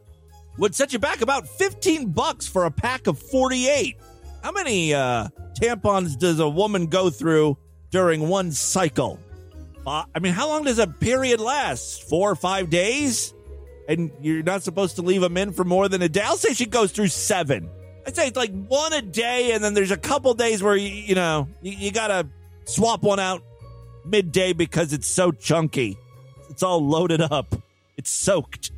would set you back about 15 bucks for a pack of 48. How many uh, tampons does a woman go through during one cycle? Uh, I mean, how long does a period last? Four or five days? And you're not supposed to leave them in for more than a day? I'll say she goes through seven. I'd say it's like one a day, and then there's a couple days where you, you know you, you gotta swap one out midday because it's so chunky. It's all loaded up. It's soaked.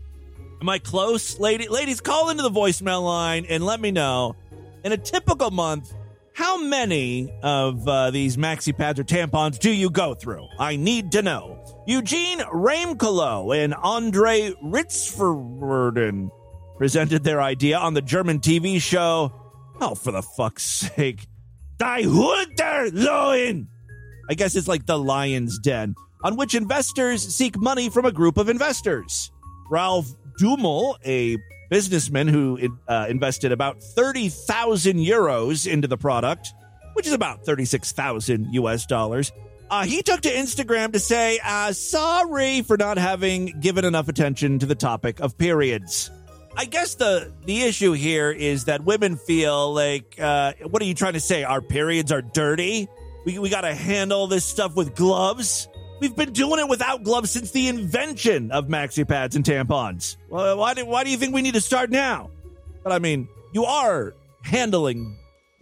Am I close, lady? Ladies, call into the voicemail line and let me know. In a typical month, how many of uh, these maxi pads or tampons do you go through? I need to know. Eugene Raimkulow and Andre Ritterswürden presented their idea on the German TV show. Oh, for the fuck's sake. Die Hunter Loin! I guess it's like the lion's den, on which investors seek money from a group of investors. Ralf Dümmel, a businessman who uh, invested about 30,000 euros into the product, which is about 36,000 US dollars. Uh, he took to Instagram to say, uh, sorry for not having given enough attention to the topic of periods. I guess the the issue here is that women feel like, uh, what are you trying to say? Our periods are dirty. We we got to handle this stuff with gloves. We've been doing it without gloves since the invention of maxi pads and tampons. Well, why do why do you think we need to start now? But I mean, you are handling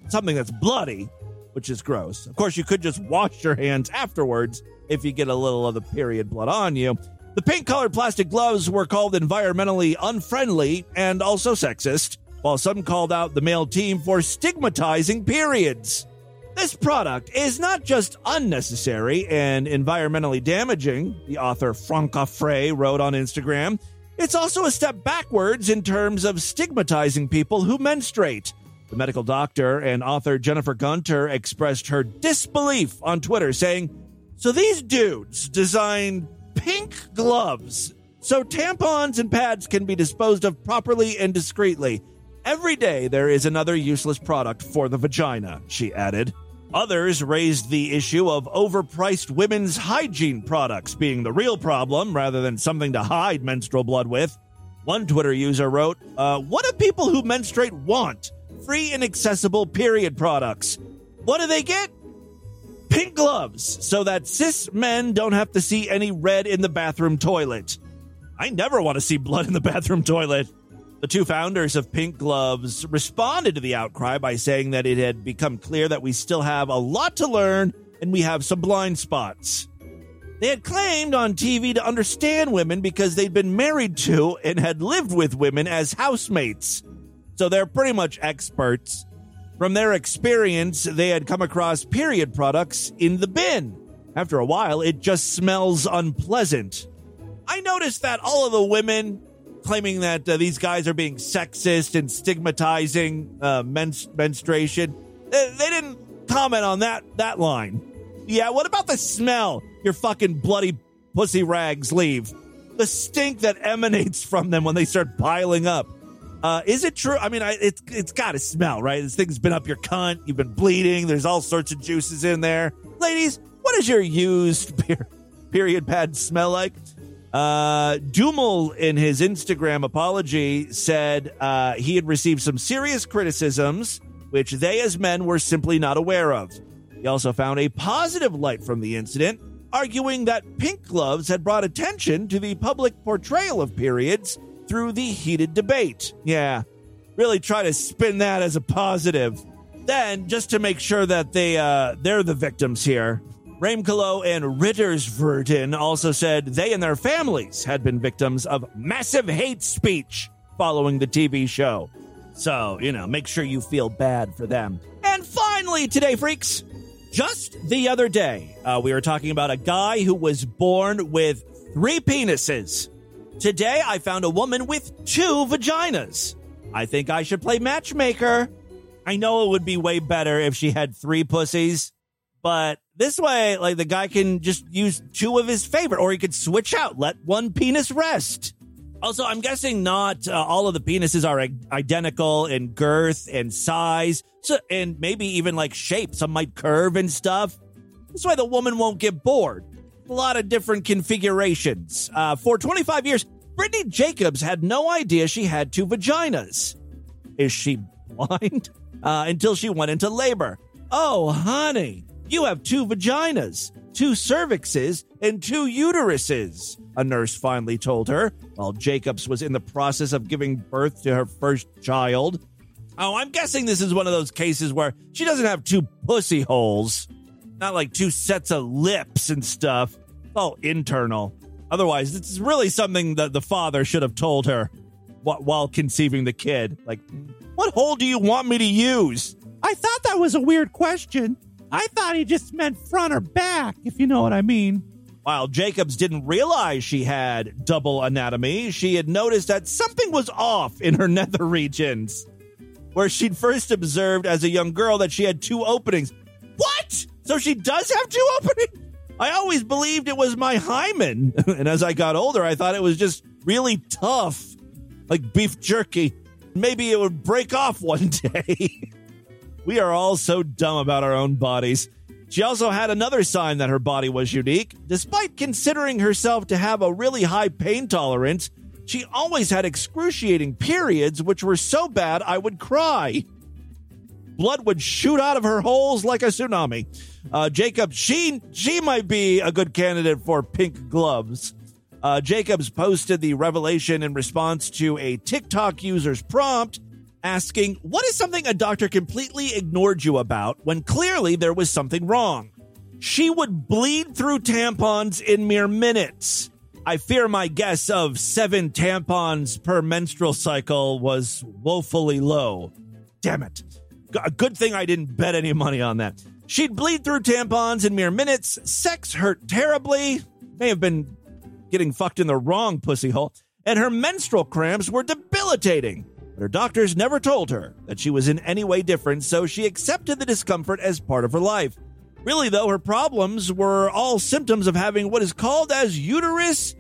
something that's bloody, which is gross. Of course, you could just wash your hands afterwards if you get a little of the period blood on you. The pink colored plastic gloves were called environmentally unfriendly and also sexist, while some called out the male team for stigmatizing periods. This product is not just unnecessary and environmentally damaging, the author Franca Frey wrote on Instagram. It's also a step backwards in terms of stigmatizing people who menstruate. The medical doctor and author Jennifer Gunter expressed her disbelief on Twitter, saying, So these dudes designed pink gloves so tampons and pads can be disposed of properly and discreetly. Every day there is another useless product for the vagina, she added. Others raised the issue of overpriced women's hygiene products being the real problem rather than something to hide menstrual blood with. One Twitter user wrote, uh, What do people who menstruate want? Free and accessible period products. What do they get? pink gloves so that cis men don't have to see any red in the bathroom toilet. I never want to see blood in the bathroom toilet. The two founders of Pink Gloves responded to the outcry by saying that it had become clear that we still have a lot to learn and we have some blind spots. They had claimed on TV to understand women because they'd been married to and had lived with women as housemates. So they're pretty much experts from their experience, they had come across period products in the bin. After a while, it just smells unpleasant. I noticed that all of the women claiming that uh, these guys are being sexist and stigmatizing uh, men's- menstruation, they, they didn't comment on that that line. Yeah, what about the smell? Your fucking bloody pussy rags leave. the stink that emanates from them when they start piling up. Uh, is it true? I mean, I, it's it's got to smell, right? This thing's been up your cunt. You've been bleeding. There's all sorts of juices in there. Ladies, what does your used per- period pad smell like? Uh, Dümmel, in his Instagram apology, said uh, he had received some serious criticisms, which they as men were simply not aware of. He also found a positive light from the incident, arguing that pink gloves had brought attention to the public portrayal of periods through the heated debate. Yeah, really try to spin that as a positive. Then, just to make sure that they uh, they're the victims here, Raimkulow and Ritterswürden also said they and their families had been victims of massive hate speech following the TV show. So, you know, make sure you feel bad for them. And finally, today, freaks, just the other day, uh, we were talking about a guy who was born with three penises. Today, I found a woman with two vaginas. I think I should play matchmaker. I know it would be way better if she had three pussies, but this way, like the guy can just use two of his favorite, or he could switch out, let one penis rest. Also, I'm guessing not uh, all of the penises are identical in girth and size, so and maybe even like shape. Some might curve and stuff. This way, the woman won't get bored. A lot of different configurations. Uh, for 25 years, Brittany Jacobs had no idea she had two vaginas. Is she blind? Uh, until she went into labor. Oh, honey, you have two vaginas, two cervixes, and two uteruses, a nurse finally told her while Jacobs was in the process of giving birth to her first child. Oh, I'm guessing this is one of those cases where she doesn't have two pussy holes, not like two sets of lips and stuff. It's all internal. Otherwise, is really something that the father should have told her while conceiving the kid. Like, what hole do you want me to use? I thought that was a weird question. I thought he just meant front or back, if you know what I mean. While Jacobs didn't realize she had double anatomy, she had noticed that something was off in her nether regions, where she'd first observed as a young girl that she had two openings. What? So she does have two openings? I always believed it was my hymen. and as I got older, I thought it was just really tough, like beef jerky. Maybe it would break off one day. We are all so dumb about our own bodies. She also had another sign that her body was unique. Despite considering herself to have a really high pain tolerance, she always had excruciating periods, which were so bad I would cry. Blood would shoot out of her holes like a tsunami. Uh, Jacob, she she might be a good candidate for pink gloves. Uh, Jacobs posted the revelation in response to a TikTok user's prompt asking, What is something a doctor completely ignored you about when clearly there was something wrong? She would bleed through tampons in mere minutes. I fear my guess of seven tampons per menstrual cycle was woefully low. Damn it. A good thing I didn't bet any money on that. She'd bleed through tampons in mere minutes. Sex hurt terribly. May have been getting fucked in the wrong pussy hole. And her menstrual cramps were debilitating. But her doctors never told her that she was in any way different, so she accepted the discomfort as part of her life. Really, though, her problems were all symptoms of having what is called as uterus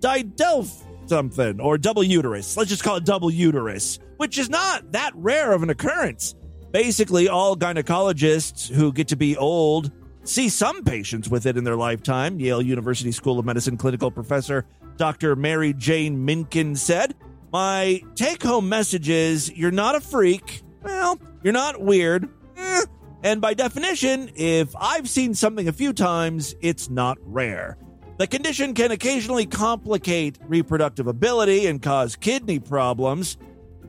didelph something, or double uterus. Let's just call it double uterus, which is not that rare of an occurrence. Basically, all gynecologists who get to be old see some patients with it in their lifetime. Yale University School of Medicine clinical professor Dr. Mary Jane Minkin said, My take home message is you're not a freak. Well, you're not weird. Eh. And by definition, if I've seen something a few times, it's not rare. The condition can occasionally complicate reproductive ability and cause kidney problems.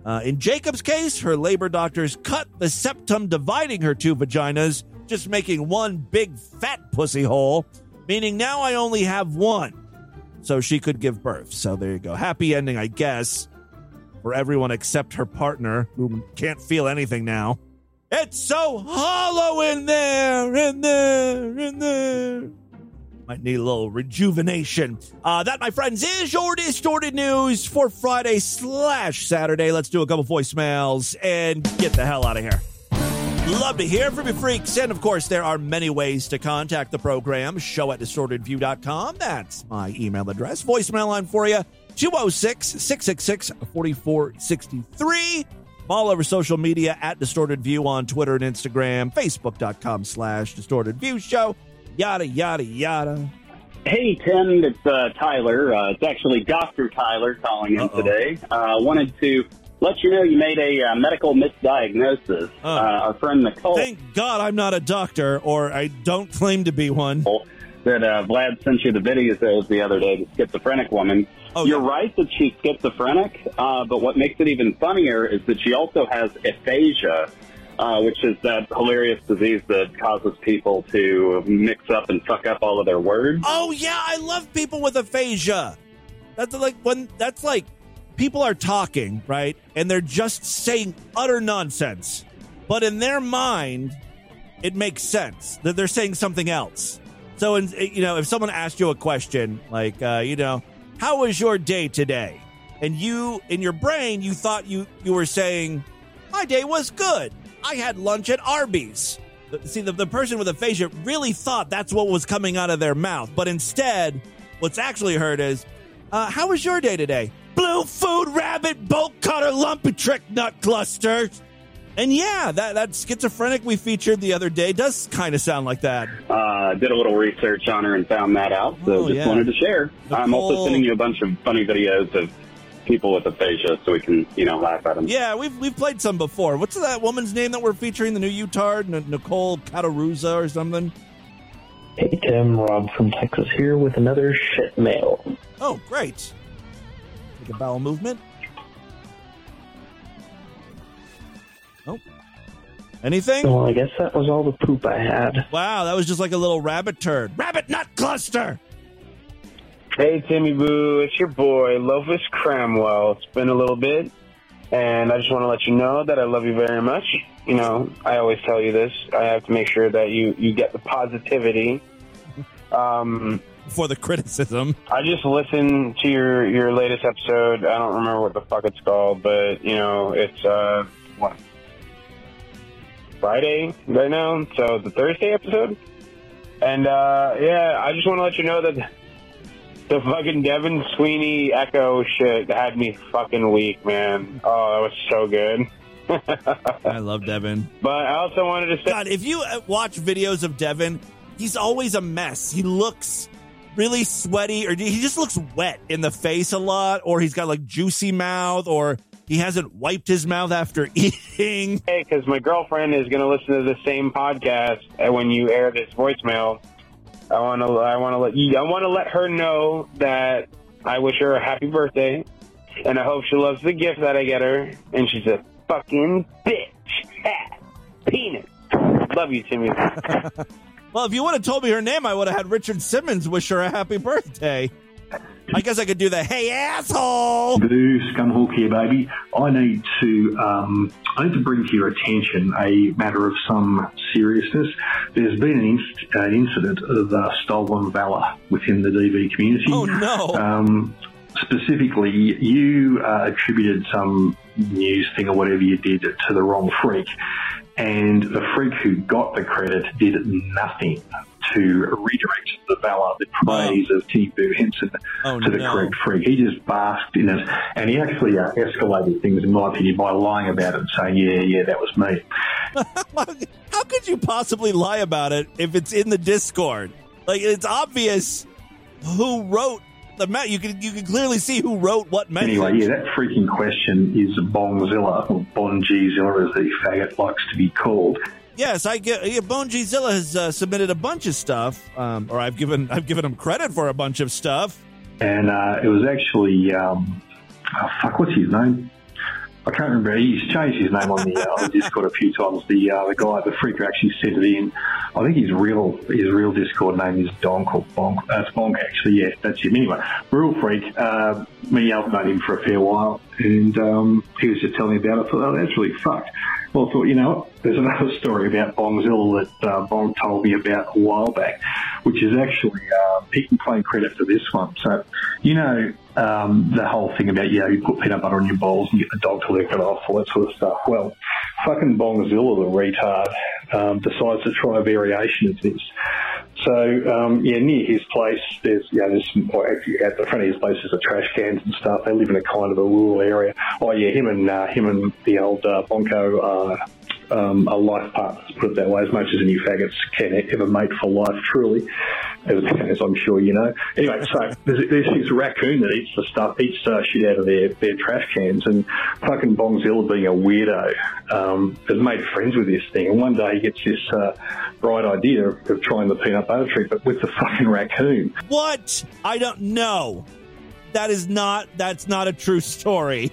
Uh, in Jacob's case, her labor doctors cut the septum dividing her two vaginas, just making one big fat pussy hole, meaning now I only have one. So she could give birth. So there you go. Happy ending, I guess, for everyone except her partner, who can't feel anything now. It's so hollow in there, in there, in there. Might need a little rejuvenation. Uh, that, my friends, is your distorted news for Friday slash Saturday. Let's do a couple voicemails and get the hell out of here. Love to hear from you, freaks. And of course, there are many ways to contact the program. Show at distortedview.com. That's my email address. Voicemail line for you 206 666 4463. All over social media at Distorted View on Twitter and Instagram, Facebook.com slash Distorted View Show, yada, yada, yada. Hey, Tim, it's uh, Tyler. Uh, it's actually Dr. Tyler calling in Uh-oh. today. Uh, wanted to let you know you made a uh, medical misdiagnosis. Uh, our friend Nicole Thank God I'm not a doctor, or I don't claim to be one. that uh, Vlad sent you the videos the other day, the schizophrenic woman. You're right that she's schizophrenic, uh, but what makes it even funnier is that she also has aphasia, uh, which is that hilarious disease that causes people to mix up and fuck up all of their words. Oh yeah, I love people with aphasia. That's like when that's like people are talking, right? And they're just saying utter nonsense. But in their mind, it makes sense that they're saying something else. So, in, you know, if someone asked you a question like, uh, you know, how was your day today? And you, in your brain, you thought you you were saying, my day was good. I had lunch at Arby's. See, the, the person with aphasia really thought that's what was coming out of their mouth. But instead, what's actually heard is, uh, how was your day today? Blue food rabbit bolt cutter lumpy trick nut cluster. And yeah, that, that schizophrenic we featured the other day does kind of sound like that. Uh, I did a little research on her and found that out, so Oh, just yeah. wanted to share. I'm also sending you a bunch of funny videos of people with aphasia so we can, you know, laugh at them. Yeah, we've we've played some before. What's that woman's name that we're featuring? The new Utard, N- Nicole Cataruza or something? Hey Tim, Rob from Texas here with another shit mail. Oh, great. Take a bowel movement. Anything? Well, I guess that was all the poop I had. Wow, that was just like a little rabbit turd. Rabbit nut cluster. Hey, Timmy Boo, it's your boy, Lovis Cramwell. It's been a little bit, and I just want to let you know that I love you very much. You know, I always tell you this. I have to make sure that you, you get the positivity. Um, For the criticism. I just listened to your, your latest episode. I don't remember what the fuck it's called, but, you know, it's, uh, what? Friday right now, so the Thursday episode. And, uh, yeah, I just want to let you know that the fucking Devin Sweeney Echo shit had me fucking weak, man. Oh, that was so good. I love Devin. But I also wanted to say, God, if you uh, watch videos of Devin, he's always a mess. He looks really sweaty, or he just looks wet in the face a lot, or he's got like juicy mouth, or he hasn't wiped his mouth after eating. hey, because my girlfriend is going to listen to the same podcast when you air this voicemail. I want to, I want to let you, I want to let her know that I wish her a happy birthday, and I hope she loves the gift that I get her. And she's a fucking bitch, hat, penis. Love you, Timmy. Well, if you would have told me her name, I would have had Richard Simmons wish her a happy birthday. I guess I could do the hey asshole. Boo, Scumhawk here, baby. I need to um, I need to bring to your attention a matter of some seriousness. There's been an inc- uh, incident of uh, stolen valor within the DV community. Oh no! Um, specifically, you uh, attributed some news thing or whatever you did to the wrong freak, and the freak who got the credit did nothing to redirect the valor, the praise of Timmy Boo Henson Oh, to the no. correct freak. He just basked in it, and he actually uh, escalated things, in my opinion, by lying about it and saying, "Yeah, yeah, that was me." How could you possibly lie about it if it's in the Discord? Like it's obvious who wrote the me- you can you can clearly see who wrote what message. Anyway, yeah, that freaking question is Bongzilla, or Bon G-Zilla as the faggot likes to be called. Yes, I get. Yeah, has uh, submitted a bunch of stuff, um, or I've given I've given him credit for a bunch of stuff. and uh, it was actually um, oh, fuck, what's his name? I can't remember. He's changed his name on the, uh, Discord a few times. The uh, the guy, the freak actually sent it in. I think his real his real Discord name is Donk or Bonk. Uh, Bonk actually. Yeah, that's him. Anyway, real freak. Uh, me, I've known him for a fair while, and um, he was just telling me about it. I thought, oh, that's really fucked. Well, I thought, you know? There's another story about Bongzilla that uh, Bong told me about a while back, which is actually, uh, he can claim credit for this one. So, you know, um, the whole thing about, you know, you put peanut butter on your bowls and get the dog to lick it off, all that sort of stuff. Well, fucking Bongzilla, the retard, um, decides to try a variation of this. So um, yeah, near his place, there's yeah, there's some, at the front of his place there's a trash cans and stuff. They live in a kind of a rural area. Oh yeah, him and uh, him and the old uh, Bonko are um, are life partners. Put it that way. As much as any faggots can ever mate for life, truly, as, as I'm sure you know. Anyway, so there's, there's this raccoon that eats the stuff, eats uh, shit out of their, their trash cans, and fucking Bongzilla, being a weirdo, um, has made friends with this thing. And one day he gets this uh, bright idea of, trying the peanut butter treat, but with the fucking raccoon. What? I don't know. That is not. That's not a true story.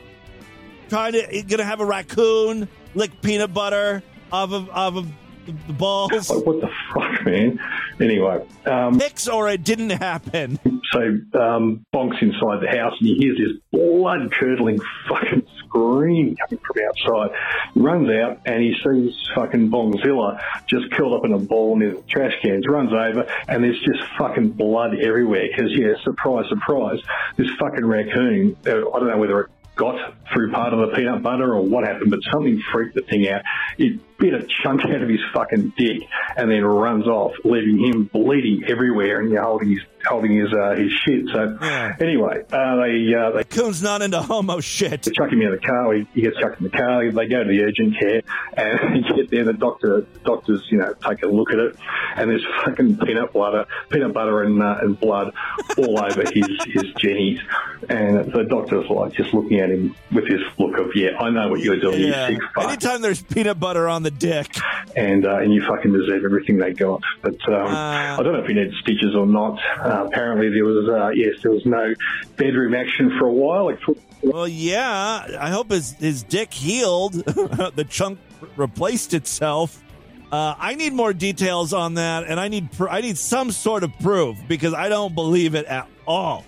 Trying to gonna have a raccoon lick peanut butter off of off of the- balls. Like, what the fuck, man? Anyway, um, Picks or it didn't happen. so um, Bonk's inside the house and he hears this blood curdling fucking scream coming from outside. He runs out and he sees fucking Bongzilla just curled up in a ball near the trash cans. Runs over and there's just fucking blood everywhere. Because yeah, surprise, surprise, this fucking raccoon. Uh, I don't know whether it got through part of the peanut butter or what happened, but something freaked the thing out. It bit a chunk out of his fucking dick and then runs off, leaving him bleeding everywhere and you're holding his holding his uh, his shit. So anyway, uh, they uh, they Coon's not into homo shit. They chuck him in the car. He, he gets chucked in the car. They go to the urgent care, and get there. The doctor, doctors, you know, take a look at it, and there's fucking peanut butter, peanut butter and uh, and blood all over his his jennies. And the doctor's like just looking at him with this look of, yeah, I know what you're doing, Yeah. you sick fuck, Anytime there's peanut butter on the dick. and uh, and you fucking deserve everything they got. But um. I don't know if he needed stitches or not. Apparently there was, uh, yes, there was no bedroom action for a while. Took Well, yeah. I hope his his dick healed. the chunk replaced itself. Uh, I need more details on that, and I need pr- I need some sort of proof because I don't believe it at all.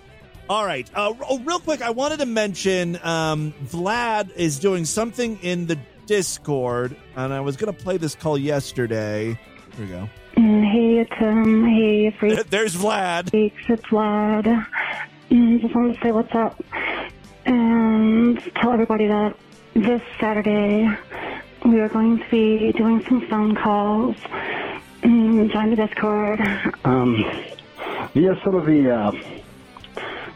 All right. Uh, oh, real quick, I wanted to mention um, Vlad is doing something in the Discord, and I was going to play this call yesterday. Here we go. Mm, Hey, Tim. Hey, freaks. There's Vlad. Freaks, it's Vlad. Mm, Just wanted to say what's up and tell everybody that this Saturday we are going to be doing some phone calls. Mm, Join the Discord. Um, via some of the uh,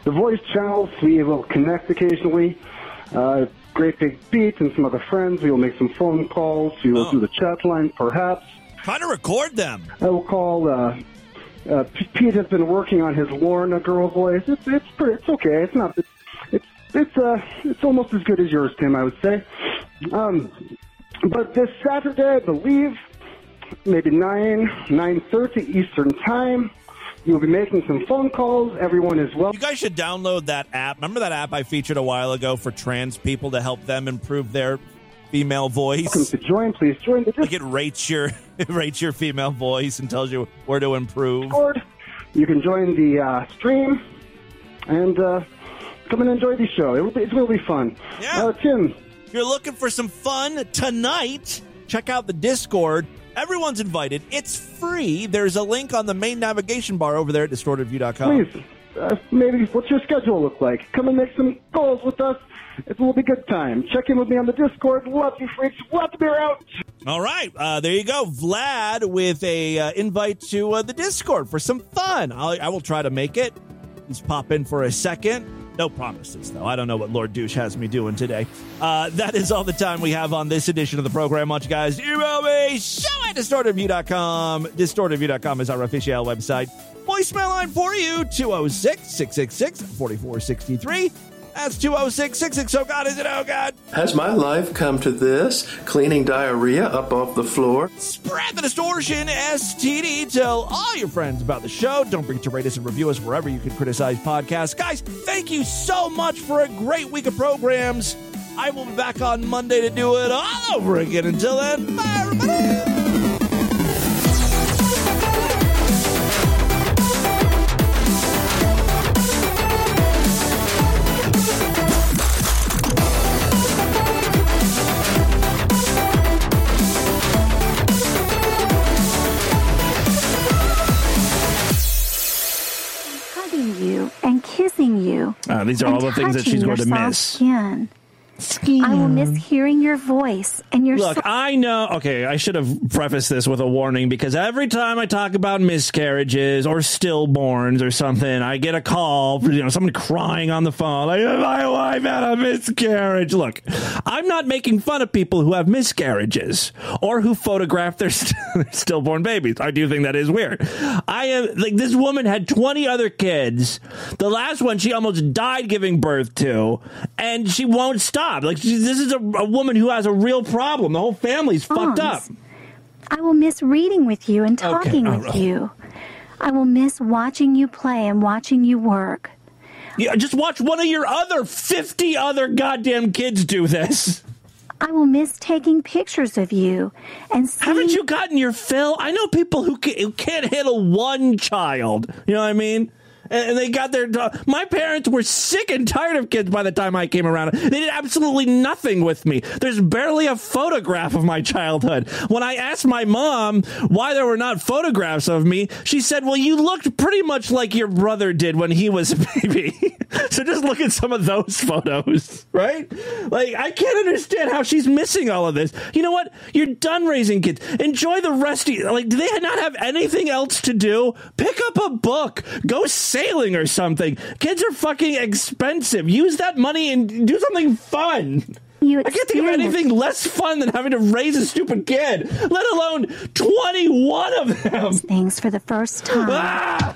the voice channels, we will connect occasionally. Uh, Great Big Beat and some other friends. We will make some phone calls. We will do the chat line, perhaps. Trying to record them. I will call. Uh, uh, Pete has been working on his Lorna girl voice. It's it's pretty, it's okay. It's not. It's it's it's uh it's almost as good as yours, Tim. I would say. Um, but this Saturday, I believe, maybe nine nine thirty Eastern time. You'll be making some phone calls. Everyone is welcome. You guys should download that app. Remember that app I featured a while ago for trans people to help them improve their female voice? Welcome to join. Please join the Like it rates your it rates your female voice and tells you where to improve. Discord. You can join the uh, stream and uh, come and enjoy the show. It will be, it will be fun. Yeah. Uh, Tim, If you're looking for some fun tonight, check out the Discord. Everyone's invited. It's free. There's a link on the main navigation bar over there at distortedview.com. please, uh, maybe what's your schedule look like? Come and make some calls with us. It will be good time. Check in with me on the Discord. Love you, freaks. Love to be out. All right, uh, there you go, Vlad, with a uh, invite to uh, the Discord for some fun. I'll, I will try to make it. Just pop in for a second. No promises, though. I don't know what Lord Douche has me doing today. Uh, that is all the time we have on this edition of the program. You guys email me, show at distortedview.com. Distortedview.com is our official website. Voicemail line for you, 206 666 4463. That's 206 660. Oh, God, is it? Oh, God. Has my life come to this? Cleaning diarrhea up off the floor? Spread the distortion, STD. Tell all your friends about the show. Don't forget to rate us and review us wherever you can criticize podcasts. Guys, thank you so much for a great week of programs. I will be back on Monday to do it all over again. Until then, bye, everybody. Hugging you and kissing you. Uh, these are all the things that she's going to miss. Skin. I will miss hearing your voice and your Look, I know. Okay, I should have prefaced this with a warning because every time I talk about miscarriages or stillborns or something, I get a call for you know someone crying on the phone like oh, my wife had a miscarriage. Look, I'm not making fun of people who have miscarriages or who photograph their, st- their stillborn babies. I do think that is weird. I am like this woman had 20 other kids. The last one she almost died giving birth to, and she won't stop. Like she, this is a, a woman who has a real problem. The whole family's oh, fucked up. I will miss reading with you and talking all with you. I will miss watching you play and watching you work. Yeah, just watch one of your other 50 other goddamn kids do this. I will miss taking pictures of you and seeing Haven't you gotten your fill? I know people who can't handle one child. You know what I mean? And they got their. My parents were sick and tired of kids by the time I came around. They did absolutely nothing with me. There's barely a photograph of my childhood. When I asked my mom why there were not photographs of me, she said, Well, you looked pretty much like your brother did when he was a baby. so just look at some of those photos, right? Like, I can't understand how she's missing all of this. You know what? You're done raising kids. Enjoy the rest of you. Like, do they not have anything else to do? Pick up a book. Go sailing or something. Kids are fucking expensive. Use that money and do something fun. You I can't think of anything less fun than having to raise a stupid kid, let alone 21 of them. things for the first time. Ah!